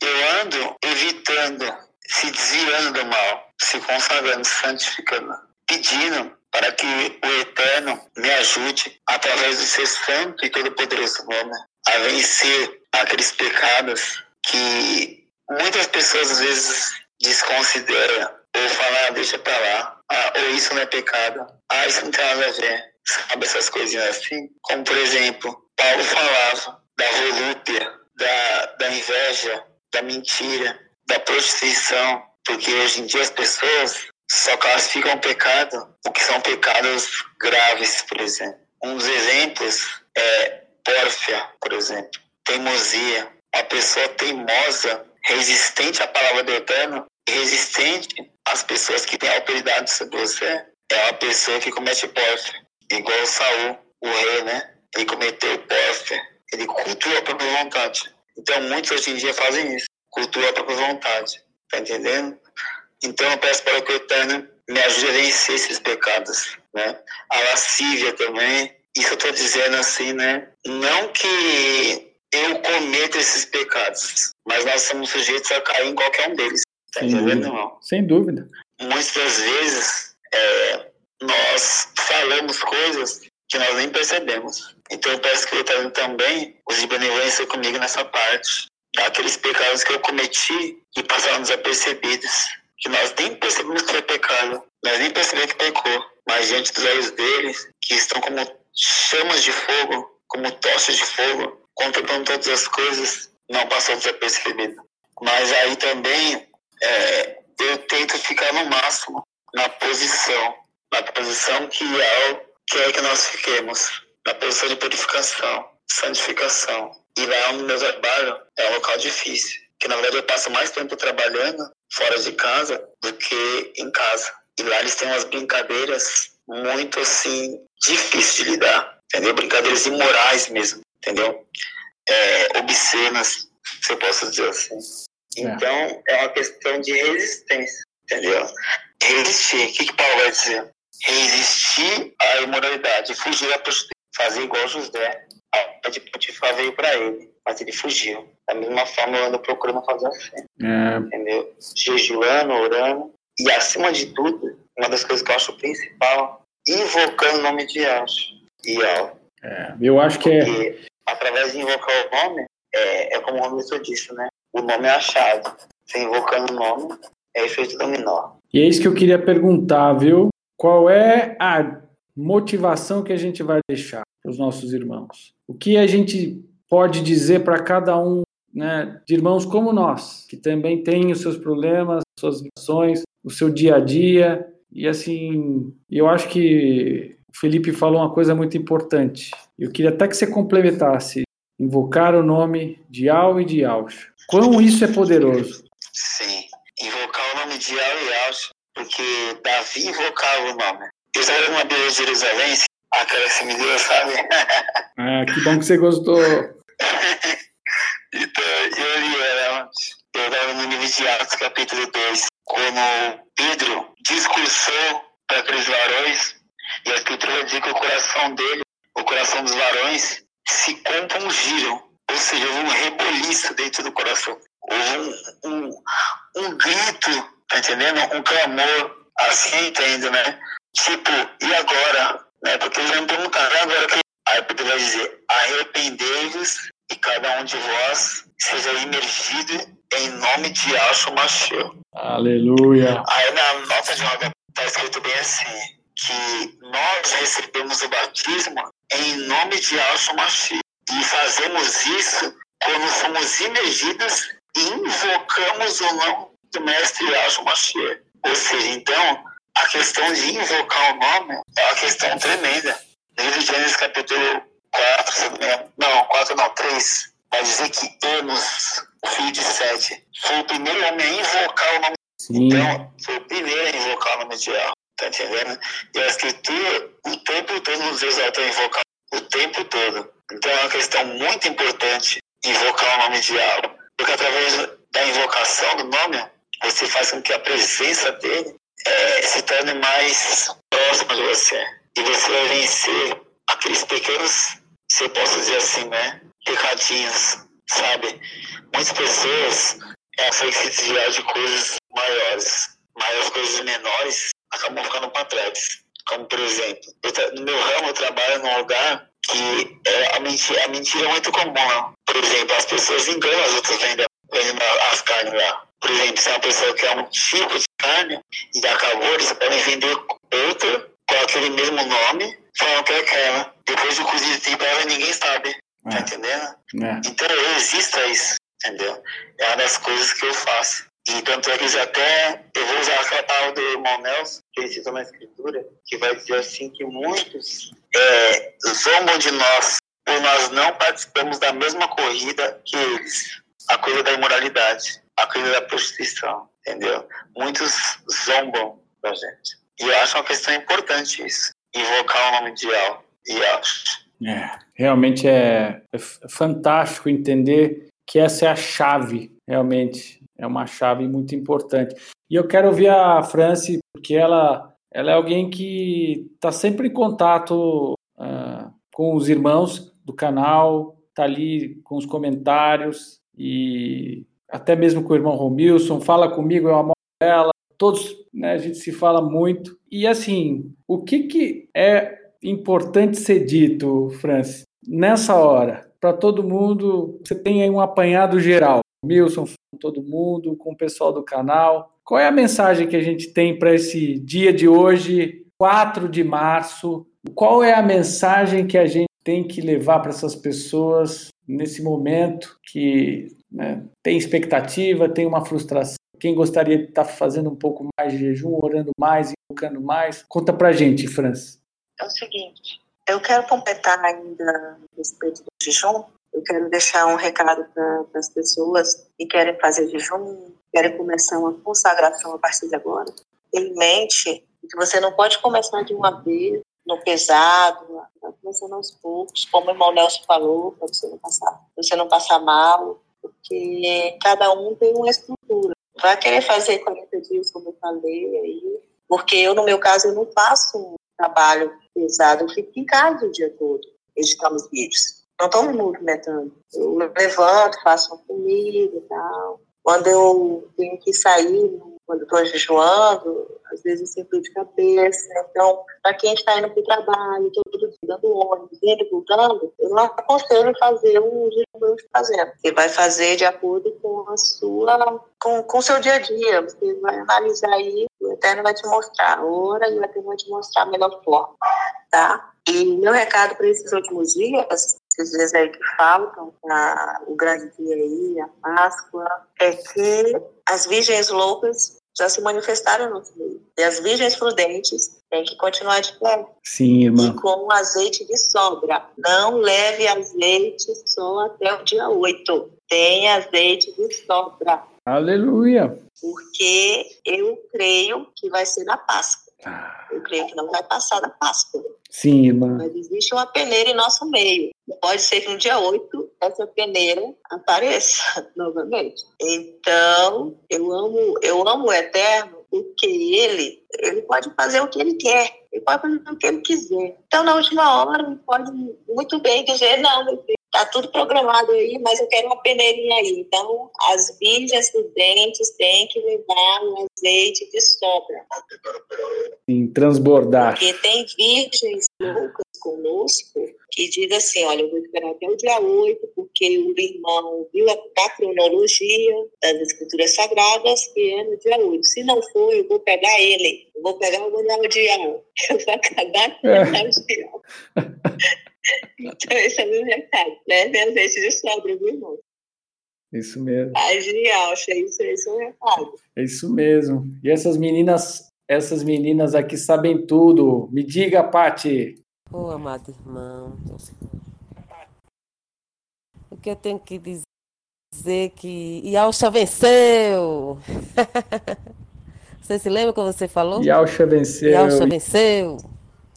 eu ando evitando, se desviando do mal se consagrando, santificando, pedindo para que o Eterno me ajude, através do ser santo e todo-poderoso nome, a vencer aqueles pecados que muitas pessoas às vezes desconsideram. Ou falam, ah, deixa para lá, ah, ou isso não é pecado, ah, isso não tem nada a ver, sabe essas coisinhas assim? Como, por exemplo, Paulo falava da volúpia, da, da inveja, da mentira, da prostituição, porque hoje em dia as pessoas só classificam pecado o que são pecados graves, por exemplo. Um dos exemplos é pórfia, por exemplo, teimosia. Uma pessoa teimosa, resistente à palavra do Eterno, resistente às pessoas que têm autoridade sobre você, é uma pessoa que comete pórfia. Igual Saul, o rei, né? Ele cometeu pórfia. Ele cultua a própria vontade. Então, muitos hoje em dia fazem isso, cultua a própria vontade. Tá entendendo? Então eu peço para que o Eterno me ajude a vencer esses pecados, né? A lascívia também. Isso eu estou dizendo assim, né? Não que eu cometa esses pecados, mas nós somos sujeitos a cair em qualquer um deles. Tá Sem entendendo, dúvida. irmão? Sem dúvida. Muitas vezes é, nós falamos coisas que nós nem percebemos. Então eu peço que Eterno também use benevolência comigo nessa parte daqueles pecados que eu cometi e passaram desapercebidos, que nós nem percebemos que foi pecado, nós nem percebemos que pecou, mas diante dos olhos deles, que estão como chamas de fogo, como tochas de fogo, contemplando todas as coisas, não passou desapercebido. Mas aí também é, eu tento ficar no máximo na posição, na posição que é quer que nós fiquemos, na posição de purificação, santificação. E lá onde meu trabalho é um local difícil, que na verdade eu passo mais tempo trabalhando fora de casa do que em casa. E lá eles têm umas brincadeiras muito assim difíceis de lidar, entendeu? Brincadeiras imorais mesmo, entendeu? É, obscenas, se eu posso dizer assim. É. Então é uma questão de resistência, entendeu? resistir. O que, que Paulo vai dizer? Resistir à imoralidade, fugir da prostituição, fazer igual José. A de Potifar veio para ele, mas ele fugiu. Da mesma forma, eu ando procurando fazer assim. É. Entendeu? Jejuando, orando. E, acima de tudo, uma das coisas que eu acho principal, invocando o nome de Deus. E, é, eu acho que é. Através de invocar o nome, é, é como o Romerson disse, né? O nome é a chave. Você invocando o nome, é efeito dominó. E é isso que eu queria perguntar, viu? Qual é a motivação que a gente vai deixar para os nossos irmãos? O que a gente pode dizer para cada um né, de irmãos como nós, que também tem os seus problemas, suas ações, o seu dia a dia. E assim, eu acho que o Felipe falou uma coisa muito importante. Eu queria até que você complementasse. Invocar o nome de Al e de Alch. Quão isso é poderoso. Sim, invocar o nome de Al e Alch, porque Davi invocava o nome. Eu estava uma de Jerusalém, aquela que me deu, sabe? [LAUGHS] Ah, que bom que você gostou. [LAUGHS] então, eu li ela, eu estava no livro de Atos, capítulo 2, quando Pedro discursou para aqueles varões, e a escritura diz que o coração dele, o coração dos varões, se compungiram, ou seja, houve um reboliço dentro do coração. Houve um, um, um grito, tá entendendo? Um clamor, assim entendo, né? Tipo, e agora? Né? Porque eles vão perguntar, e agora que. Aí Pedro vai dizer: arrependei-vos e cada um de vós seja imergido em nome de Yahshua Mashiach. Aleluia. Aí na nota de roda está escrito bem assim, que nós recebemos o batismo em nome de Yahshua Mashiach. E fazemos isso quando somos imergidos e invocamos o nome do mestre Yahshua Mashiach. Ou seja, então, a questão de invocar o nome é uma questão tremenda. No livro de Gênesis capítulo 4, não, 4 não, 3, vai dizer que Enos, filho de Sete, foi o primeiro homem a invocar o nome Sim. Então, foi o primeiro a invocar o nome de Yahweh, tá entendendo? E a escritura, o tempo todo nos exalta invocar o tempo todo. Então é uma questão muito importante invocar o nome de Yahweh, porque através da invocação do nome, você faz com que a presença dele é, se torne mais próxima de você. E você vai vencer aqueles pequenos, se eu posso dizer assim, né? Pecadinhos, sabe? Muitas pessoas conseguem se desviar de coisas maiores, mas as coisas menores acabam ficando para trás. Como, por exemplo, no meu ramo eu trabalho num lugar que é, a, mentira, a mentira é muito comum. Né? Por exemplo, as pessoas enganam as outras vendendo, vendendo as carnes lá. Por exemplo, se uma pessoa quer um tipo de carne e acabou, eles podem vender outra com aquele mesmo nome, falando que é aquela. Depois do cozido tempo, ela ninguém sabe. Tá é. entendendo? É. Então a isso, entendeu? É uma das coisas que eu faço. E tanto é que até, eu vou usar a palavra do irmão Nelson, que ele cita na escritura, que vai dizer assim que muitos é, zombam de nós por nós não participamos da mesma corrida que eles, a corrida da imoralidade, a corrida da prostituição, entendeu? Muitos zombam da gente. E eu acho uma questão importante isso, invocar o nome de El e acho. É, realmente é, é fantástico entender que essa é a chave, realmente, é uma chave muito importante. E eu quero ouvir a Franci, porque ela, ela é alguém que está sempre em contato uh, com os irmãos do canal, está ali com os comentários e até mesmo com o irmão Romilson, fala comigo, eu amo ela, todos, né, a gente se fala muito. E assim, o que, que é importante ser dito, Francis, nessa hora, para todo mundo, você tem aí um apanhado geral, Milson, com todo mundo, com o pessoal do canal. Qual é a mensagem que a gente tem para esse dia de hoje, 4 de março? Qual é a mensagem que a gente tem que levar para essas pessoas nesse momento que né, tem expectativa, tem uma frustração? Quem gostaria de estar tá fazendo um pouco mais de jejum, orando mais, invocando mais? Conta para a gente, França. É o seguinte, eu quero completar ainda a respeito do jejum, eu quero deixar um recado para as pessoas que querem fazer jejum, querem começar uma consagração a partir de agora. Em mente que você não pode começar de uma vez, no pesado, vai começando aos poucos, como o irmão Nelson falou, para você não passar, você não passar mal, porque cada um tem uma estrutura. Vai querer fazer 40 dias, como eu falei, aí Porque eu, no meu caso, eu não faço um trabalho pesado, eu fico em casa o dia todo, editando os vídeos. Não estou me movimentando. Eu levanto, faço uma comida e tal. Quando eu tenho que sair, quando estou jejuando, às vezes eu sinto de cabeça. Então, para quem está indo para o trabalho, todo dia dando ônibus, indo e voltando, eu não aconselho fazer um jejum fazendo. Você vai fazer de acordo com a sua, com o seu dia a dia. Você vai analisar aí, o Eterno vai te mostrar hora e o Eterno vai te mostrar a melhor forma, tá? E meu recado para esses últimos dias, esses dias aí que faltam, a, o grande dia aí, a Páscoa, é que as virgens loucas já se manifestaram no meio. E as virgens prudentes têm que continuar de pé. Sim, irmã. E com azeite de sobra. Não leve azeite só até o dia 8. Tem azeite de sobra. Aleluia. Porque eu creio que vai ser na Páscoa. Ah. Eu creio que não vai passar na Páscoa. Sim, irmã. Mas existe uma peneira em nosso meio. Pode ser que no dia 8 essa peneira apareça [LAUGHS] novamente. Então, eu amo, eu amo o Eterno porque ele, ele pode fazer o que ele quer, ele pode fazer o que ele quiser. Então, na última hora, ele pode muito bem dizer, não, meu filho, tá tudo programado aí, mas eu quero uma peneirinha aí. Então, as virgens prudentes têm que levar um azeite de sobra. Em transbordar. Porque tem virgens loucas conosco que diga assim, olha, eu vou esperar até o dia 8, porque o irmão viu a, a cronologia das escrituras sagradas, que é no dia 8. Se não for, eu vou pegar ele, eu vou pegar o guardião, [LAUGHS] eu vou acabar com o guardião. [LAUGHS] então, esse é o meu recado, né? Meu azeite de sobra, meu irmão. Isso mesmo. Ah, genial, achei isso, esse é o recado. É isso mesmo. E essas meninas, essas meninas aqui sabem tudo. Me diga, Pati, Oh, amado irmão, o que eu tenho que dizer que Yalcha venceu! [LAUGHS] Você se lembra quando você falou? Yalcha venceu. Yalcha venceu.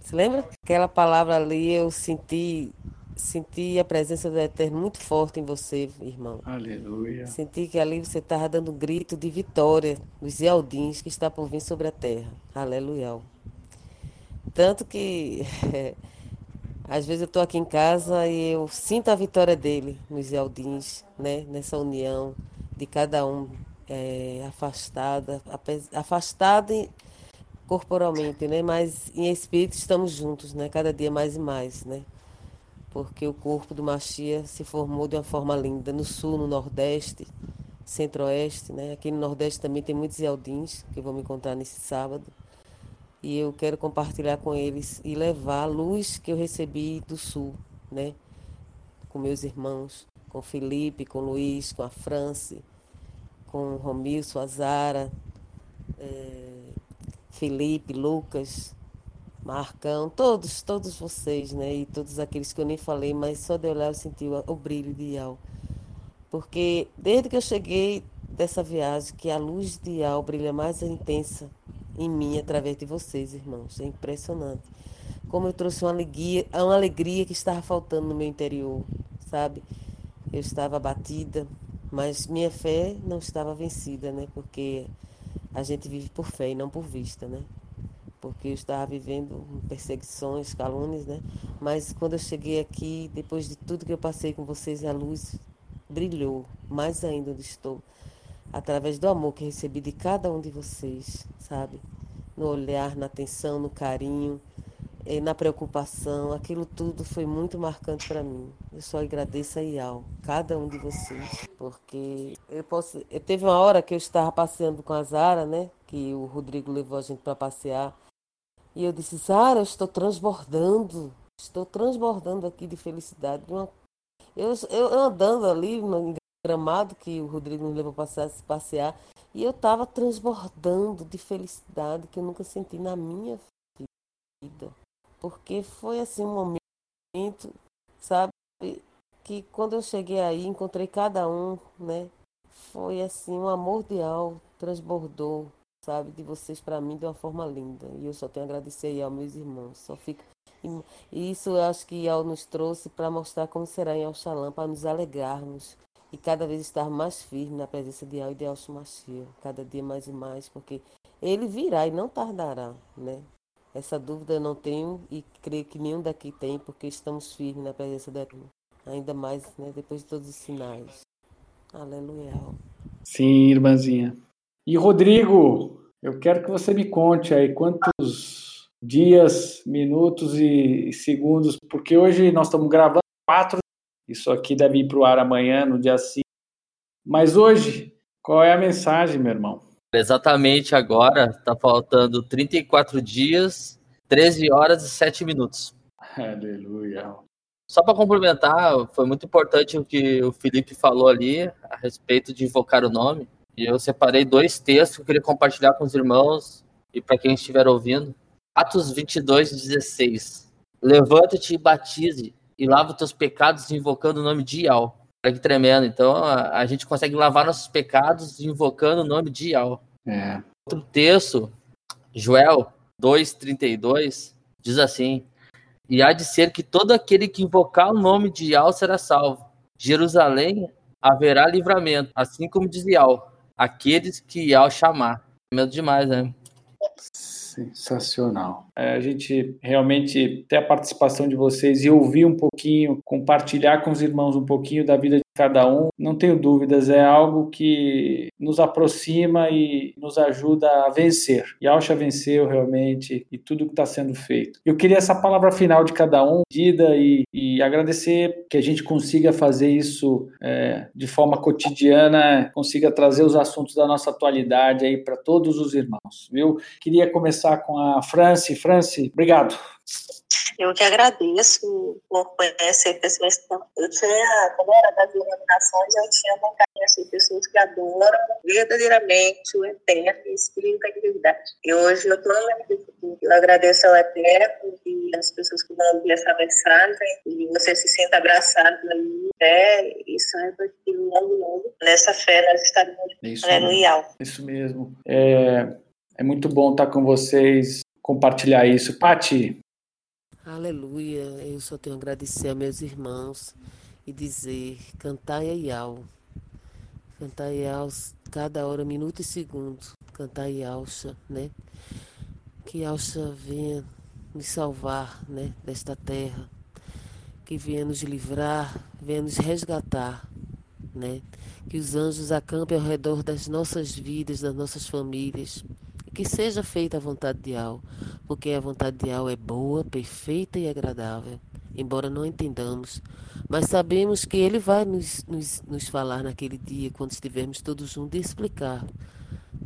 Se lembra? Aquela palavra ali eu senti senti a presença do Eterno muito forte em você, irmão. Aleluia. Senti que ali você estava dando um grito de vitória dos Yaldins que está por vir sobre a terra. Aleluia. Tanto que [LAUGHS] às vezes eu estou aqui em casa e eu sinto a vitória dele nos Aldins, né? nessa união de cada um é, afastada, afastada corporalmente, né? mas em espírito estamos juntos, né? cada dia mais e mais. Né? Porque o corpo do Machia se formou de uma forma linda no sul, no nordeste, centro-oeste. Né? Aqui no nordeste também tem muitos Aldins que vão me encontrar nesse sábado e eu quero compartilhar com eles e levar a luz que eu recebi do Sul, né? Com meus irmãos, com Felipe, com Luiz, com a France, com Romilson, a Zara, é, Felipe, Lucas, Marcão, todos, todos vocês, né? E todos aqueles que eu nem falei, mas só de olhar eu senti o, o brilho de Ial. Porque desde que eu cheguei dessa viagem, que a luz de Ial brilha mais intensa em mim através de vocês, irmãos. É impressionante. Como eu trouxe uma alegria, uma alegria que estava faltando no meu interior, sabe? Eu estava abatida, mas minha fé não estava vencida, né? Porque a gente vive por fé e não por vista, né? Porque eu estava vivendo perseguições, calúnias, né? Mas quando eu cheguei aqui, depois de tudo que eu passei com vocês, a luz brilhou mais ainda onde estou através do amor que recebi de cada um de vocês, sabe? No olhar, na atenção, no carinho, eh, na preocupação, aquilo tudo foi muito marcante para mim. Eu só agradeço a Ial, cada um de vocês, porque eu posso. Eu teve uma hora que eu estava passeando com a Zara, né? Que o Rodrigo levou a gente para passear. E eu disse, Zara, eu estou transbordando, estou transbordando aqui de felicidade. Eu, eu andando ali gramado que o Rodrigo nos levou para passear e eu estava transbordando de felicidade que eu nunca senti na minha vida. Porque foi assim um momento, sabe, que quando eu cheguei aí, encontrei cada um, né? Foi assim, um amor de alma transbordou, sabe, de vocês para mim de uma forma linda. E eu só tenho a agradecer aí aos meus irmãos. Só fico e isso eu acho que Yal nos trouxe para mostrar como será em Oxalã, para nos alegrarmos e cada vez estar mais firme na presença de Al e de Alcho Machia, cada dia mais e mais, porque ele virá e não tardará, né? Essa dúvida eu não tenho e creio que nenhum daqui tem, porque estamos firmes na presença da ainda mais né, depois de todos os sinais. Aleluia. Sim, irmãzinha. E Rodrigo, eu quero que você me conte aí quantos dias, minutos e segundos, porque hoje nós estamos gravando quatro, isso aqui deve ir para o ar amanhã, no dia 5. Mas hoje, qual é a mensagem, meu irmão? Exatamente agora, está faltando 34 dias, 13 horas e 7 minutos. Aleluia. Só para complementar, foi muito importante o que o Felipe falou ali a respeito de invocar o nome. E eu separei dois textos que eu queria compartilhar com os irmãos e para quem estiver ouvindo. Atos 22, 16. Levanta-te e batize e lava os teus pecados invocando o nome de Ial. Olha que tremendo. Então a, a, gente consegue lavar nossos pecados invocando o nome de Ial. É. Outro texto, Joel 2,32, diz assim: E há de ser que todo aquele que invocar o nome de Ial será salvo. Jerusalém haverá livramento, assim como diz Ial, aqueles que Ial chamar. Medo demais, né? Sensacional. É, a gente realmente ter a participação de vocês e ouvir um pouquinho, compartilhar com os irmãos um pouquinho da vida cada um, não tenho dúvidas, é algo que nos aproxima e nos ajuda a vencer. E Alcha venceu realmente e tudo que está sendo feito. Eu queria essa palavra final de cada um, dida e, e agradecer que a gente consiga fazer isso é, de forma cotidiana, consiga trazer os assuntos da nossa atualidade aí para todos os irmãos, viu? Queria começar com a Franci. Franci, obrigado. Eu que agradeço por conhecer pessoas que eu tinha, quando eu era das iluminações, eu tinha vontade de conhecer pessoas que adoram verdadeiramente o eterno e espírito da divindade. E hoje eu estou no Eu agradeço ao eterno e as pessoas que vão ouvir essa mensagem e você se sinta abraçado aí, né? E saiba que logo, logo, nessa fé nós estaremos Isso aleluia. Isso mesmo. É, é muito bom estar com vocês, compartilhar isso. Pati, Aleluia. Eu só tenho a agradecer a meus irmãos e dizer: cantai a Iau. Cantai Iau cada hora, minuto e segundo. Cantai Alcha, né? Que Alcha venha nos salvar, né? Desta terra. Que venha nos livrar, venha nos resgatar, né? Que os anjos acampem ao redor das nossas vidas, das nossas famílias que seja feita a vontade de Al, porque a vontade de Al é boa, perfeita e agradável, embora não entendamos, mas sabemos que Ele vai nos, nos, nos falar naquele dia, quando estivermos todos juntos, e explicar,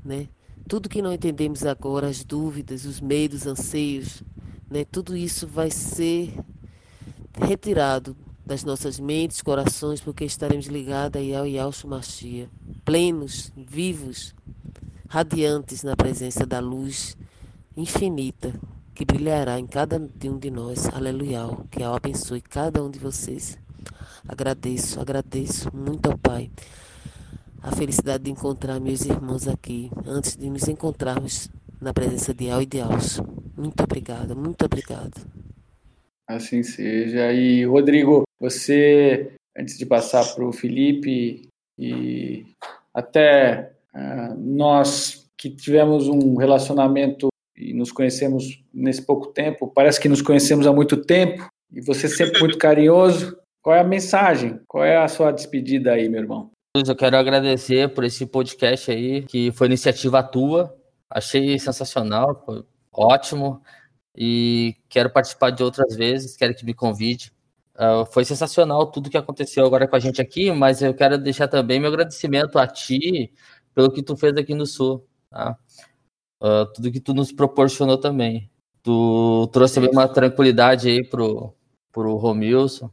né? Tudo que não entendemos agora, as dúvidas, os medos, anseios, né? Tudo isso vai ser retirado das nossas mentes, corações, porque estaremos ligados a Yao e Yao Machia, plenos, vivos, radiantes na presença da luz infinita que brilhará em cada um de nós. Aleluia. Que ao abençoe cada um de vocês. Agradeço, agradeço muito ao Pai a felicidade de encontrar meus irmãos aqui antes de nos encontrarmos na presença de Al e de Alço. Muito obrigada, muito obrigado. Assim seja. E Rodrigo, você, antes de passar para o Felipe e até nós que tivemos um relacionamento e nos conhecemos nesse pouco tempo, parece que nos conhecemos há muito tempo, e você sempre muito carinhoso. Qual é a mensagem? Qual é a sua despedida aí, meu irmão? Eu quero agradecer por esse podcast aí, que foi iniciativa tua. Achei sensacional, foi ótimo. E quero participar de outras vezes, quero que me convide. Uh, foi sensacional tudo que aconteceu agora com a gente aqui, mas eu quero deixar também meu agradecimento a ti, pelo que tu fez aqui no Sul, tá? Uh, tudo que tu nos proporcionou também. Tu trouxe também uma tranquilidade aí pro, pro Romilson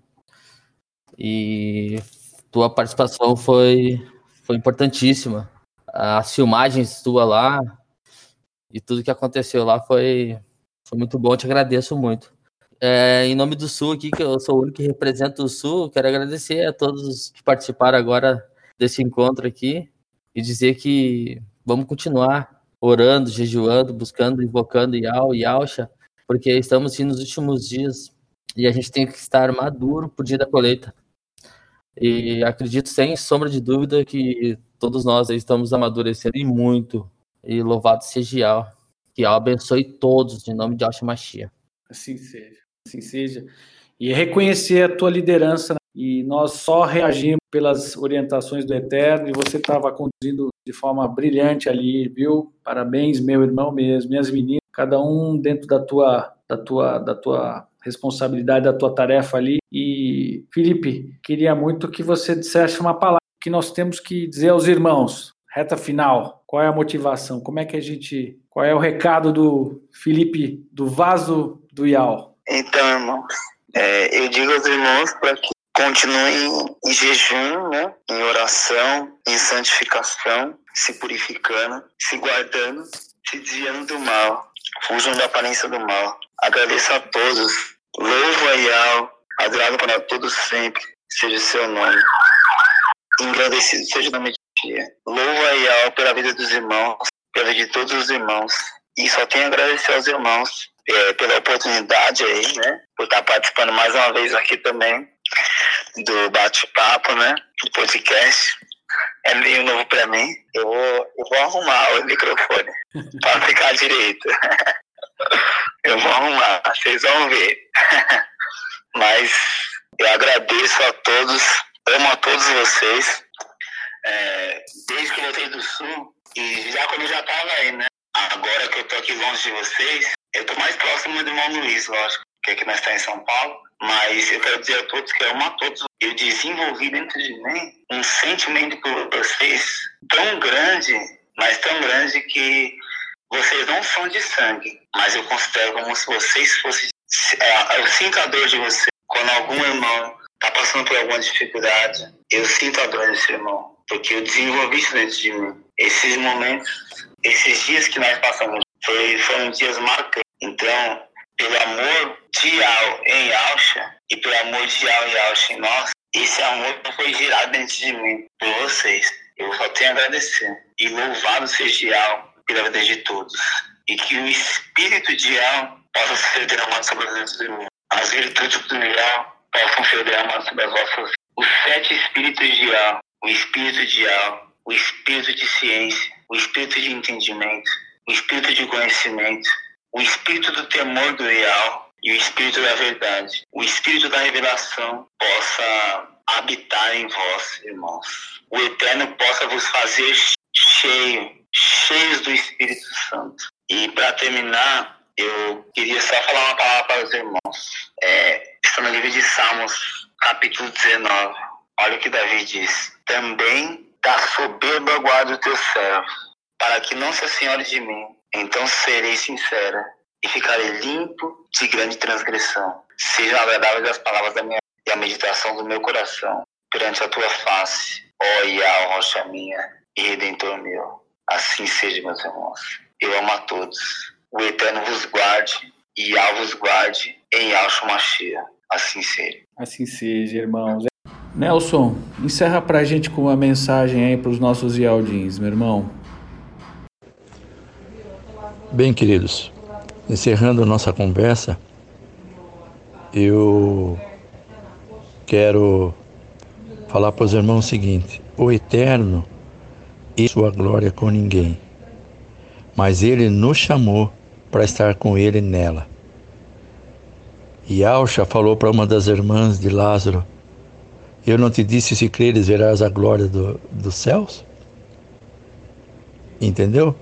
e tua participação foi, foi importantíssima. As filmagens tua lá e tudo que aconteceu lá foi, foi muito bom, te agradeço muito. É, em nome do Sul aqui, que eu sou o único que representa o Sul, quero agradecer a todos que participaram agora desse encontro aqui e dizer que vamos continuar orando, jejuando, buscando, invocando Yao e Yalcha, porque estamos nos últimos dias e a gente tem que estar maduro para o dia da colheita. E acredito sem sombra de dúvida que todos nós estamos amadurecendo e muito E louvado seja Yah. Que Yah abençoe todos, em nome de Yahshua Machia. Assim seja. Assim seja. E reconhecer a tua liderança. E nós só reagimos pelas orientações do Eterno. E você estava conduzindo de forma brilhante ali, viu? Parabéns, meu irmão mesmo, minhas meninas. Cada um dentro da tua, da tua, da tua responsabilidade, da tua tarefa ali. E, Felipe, queria muito que você dissesse uma palavra que nós temos que dizer aos irmãos. Reta final, qual é a motivação? Como é que a gente. Qual é o recado do Felipe, do vaso do Ial? Então, irmãos, é, eu digo aos irmãos para que continuem em jejum, né? em oração, em santificação, se purificando, se guardando, se desviando do mal, fujam da aparência do mal. Agradeço a todos Louvo a Yahweh, adorado para todos sempre, seja seu nome. Engrandecido seja o nome de dia. Louvo a Yahweh pela vida dos irmãos, pela vida de todos os irmãos. E só tenho a agradecer aos irmãos é, pela oportunidade aí, né? Por estar participando mais uma vez aqui também do bate-papo, né? Do podcast. É meio novo para mim. Eu vou, eu vou arrumar o microfone [LAUGHS] para ficar direito. [LAUGHS] Eu vou arrumar, vocês vão ver. [LAUGHS] Mas eu agradeço a todos, amo a todos vocês. É, desde que eu voltei do Sul, e já quando eu já estava aí, né? Agora que eu tô aqui longe de vocês, eu tô mais próximo do irmão Luiz, lógico, que aqui nós estamos em São Paulo. Mas eu quero dizer a todos que eu amo a todos. Eu desenvolvi dentro de mim um sentimento por vocês tão grande, mas tão grande que vocês não são de sangue, mas eu considero como se vocês fossem. É, eu sinto a dor de vocês. Quando algum irmão está passando por alguma dificuldade, eu sinto a dor desse irmão, porque eu desenvolvi isso dentro de mim. Esses momentos, esses dias que nós passamos, foi, foram dias marcantes. Então, pelo amor de Al em Alcha e pelo amor de Al e Alcha em nós, esse amor foi gerado dentro de mim por vocês. Eu só tenho a agradecer. E louvado seja Al pela vida de todos. E que o espírito de El possa ser derramado sobre as do mundo. As virtudes do El possam ser derramadas sobre as vossas. Os sete espíritos de El, o espírito de El, o espírito de ciência, o espírito de entendimento, o espírito de conhecimento, o espírito do temor do real e o espírito da verdade, o espírito da revelação possa habitar em vós, irmãos. O Eterno possa vos fazer cheio cheios do Espírito Santo. E para terminar, eu queria só falar uma palavra para os irmãos. É, está no livro de Salmos, capítulo 19. Olha o que Davi diz. Também da soberba guarda o teu servo, para que não se assenhore de mim. Então serei sincera e ficarei limpo de grande transgressão. Sejam agradáveis as palavras da minha e a meditação do meu coração perante a tua face, ó Iá, rocha minha e redentor meu. Assim seja, meus irmãos. Eu amo a todos. O Eterno vos guarde e Al vos guarde em Alcho Machia. Assim seja. Assim seja, irmãos. Nelson, encerra pra gente com uma mensagem aí para os nossos Ialdins, meu irmão. Bem, queridos, encerrando nossa conversa, eu quero falar para os irmãos o seguinte: o Eterno e sua glória com ninguém, mas ele nos chamou para estar com ele nela. E Alcha falou para uma das irmãs de Lázaro: Eu não te disse se creres verás a glória do, dos céus? Entendeu?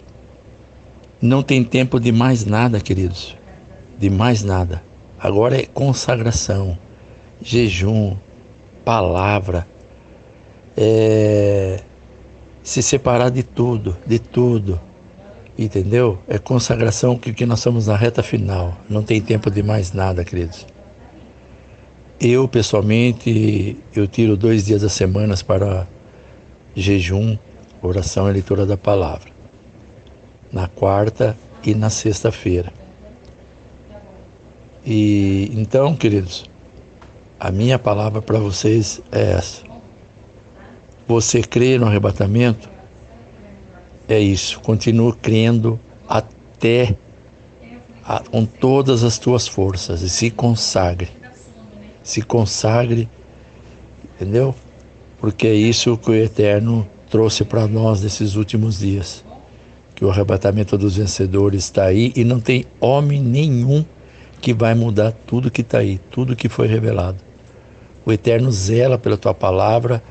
Não tem tempo de mais nada, queridos. De mais nada. Agora é consagração, jejum, palavra, é se separar de tudo, de tudo. Entendeu? É consagração que, que nós estamos na reta final. Não tem tempo de mais nada, queridos. Eu, pessoalmente, eu tiro dois dias da semana para jejum, oração e leitura da palavra. Na quarta e na sexta-feira. E então, queridos, a minha palavra para vocês é essa. Você crê no arrebatamento? É isso. Continua crendo até a, com todas as tuas forças e se consagre. Se consagre, entendeu? Porque é isso que o Eterno trouxe para nós nesses últimos dias. Que o arrebatamento dos vencedores está aí e não tem homem nenhum que vai mudar tudo que está aí, tudo que foi revelado. O Eterno zela pela tua palavra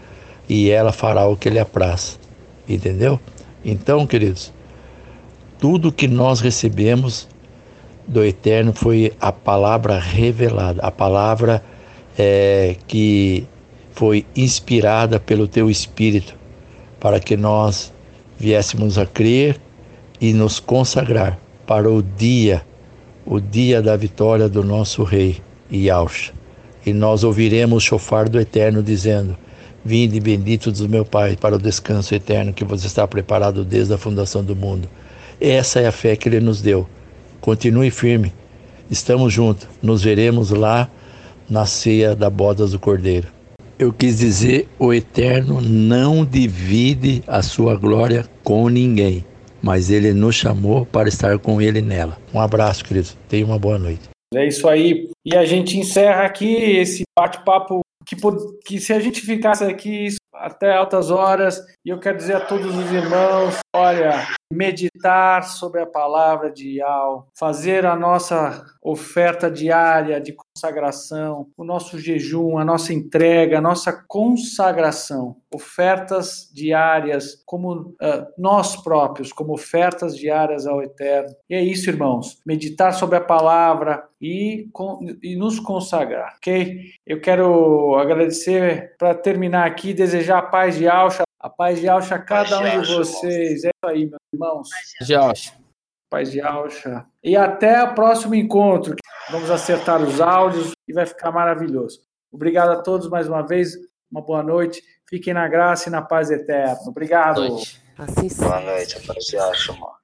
e ela fará o que lhe apraz. Entendeu? Então, queridos, tudo que nós recebemos do Eterno foi a palavra revelada, a palavra é, que foi inspirada pelo teu Espírito, para que nós viéssemos a crer e nos consagrar para o dia, o dia da vitória do nosso Rei Yalcha. E nós ouviremos o chofar do Eterno dizendo: Vinde benditos do meu Pai para o descanso eterno que vos está preparado desde a fundação do mundo. Essa é a fé que Ele nos deu. Continue firme. Estamos juntos. Nos veremos lá na ceia da bodas do Cordeiro. Eu quis dizer: o Eterno não divide a sua glória com ninguém, mas Ele nos chamou para estar com Ele nela. Um abraço, queridos. Tenha uma boa noite. É isso aí. E a gente encerra aqui esse bate-papo que, que se a gente ficasse aqui até altas horas, e eu quero dizer a todos os irmãos, olha, meditar sobre a palavra de Ial, fazer a nossa oferta diária de consagração, o nosso jejum, a nossa entrega, a nossa consagração, ofertas diárias como uh, nós próprios, como ofertas diárias ao Eterno. E é isso, irmãos, meditar sobre a palavra e, e nos consagrar, ok? Eu quero agradecer para terminar aqui, desejar a paz de Alcha, a paz de Alcha a cada um de vocês. É isso aí, meus irmãos. Paz de Alcha. Paz de Alcha. E até o próximo encontro. Vamos acertar os áudios e vai ficar maravilhoso. Obrigado a todos mais uma vez. Uma boa noite. Fiquem na graça e na paz eterna. Obrigado. Boa noite, a paz de Alcha, mano.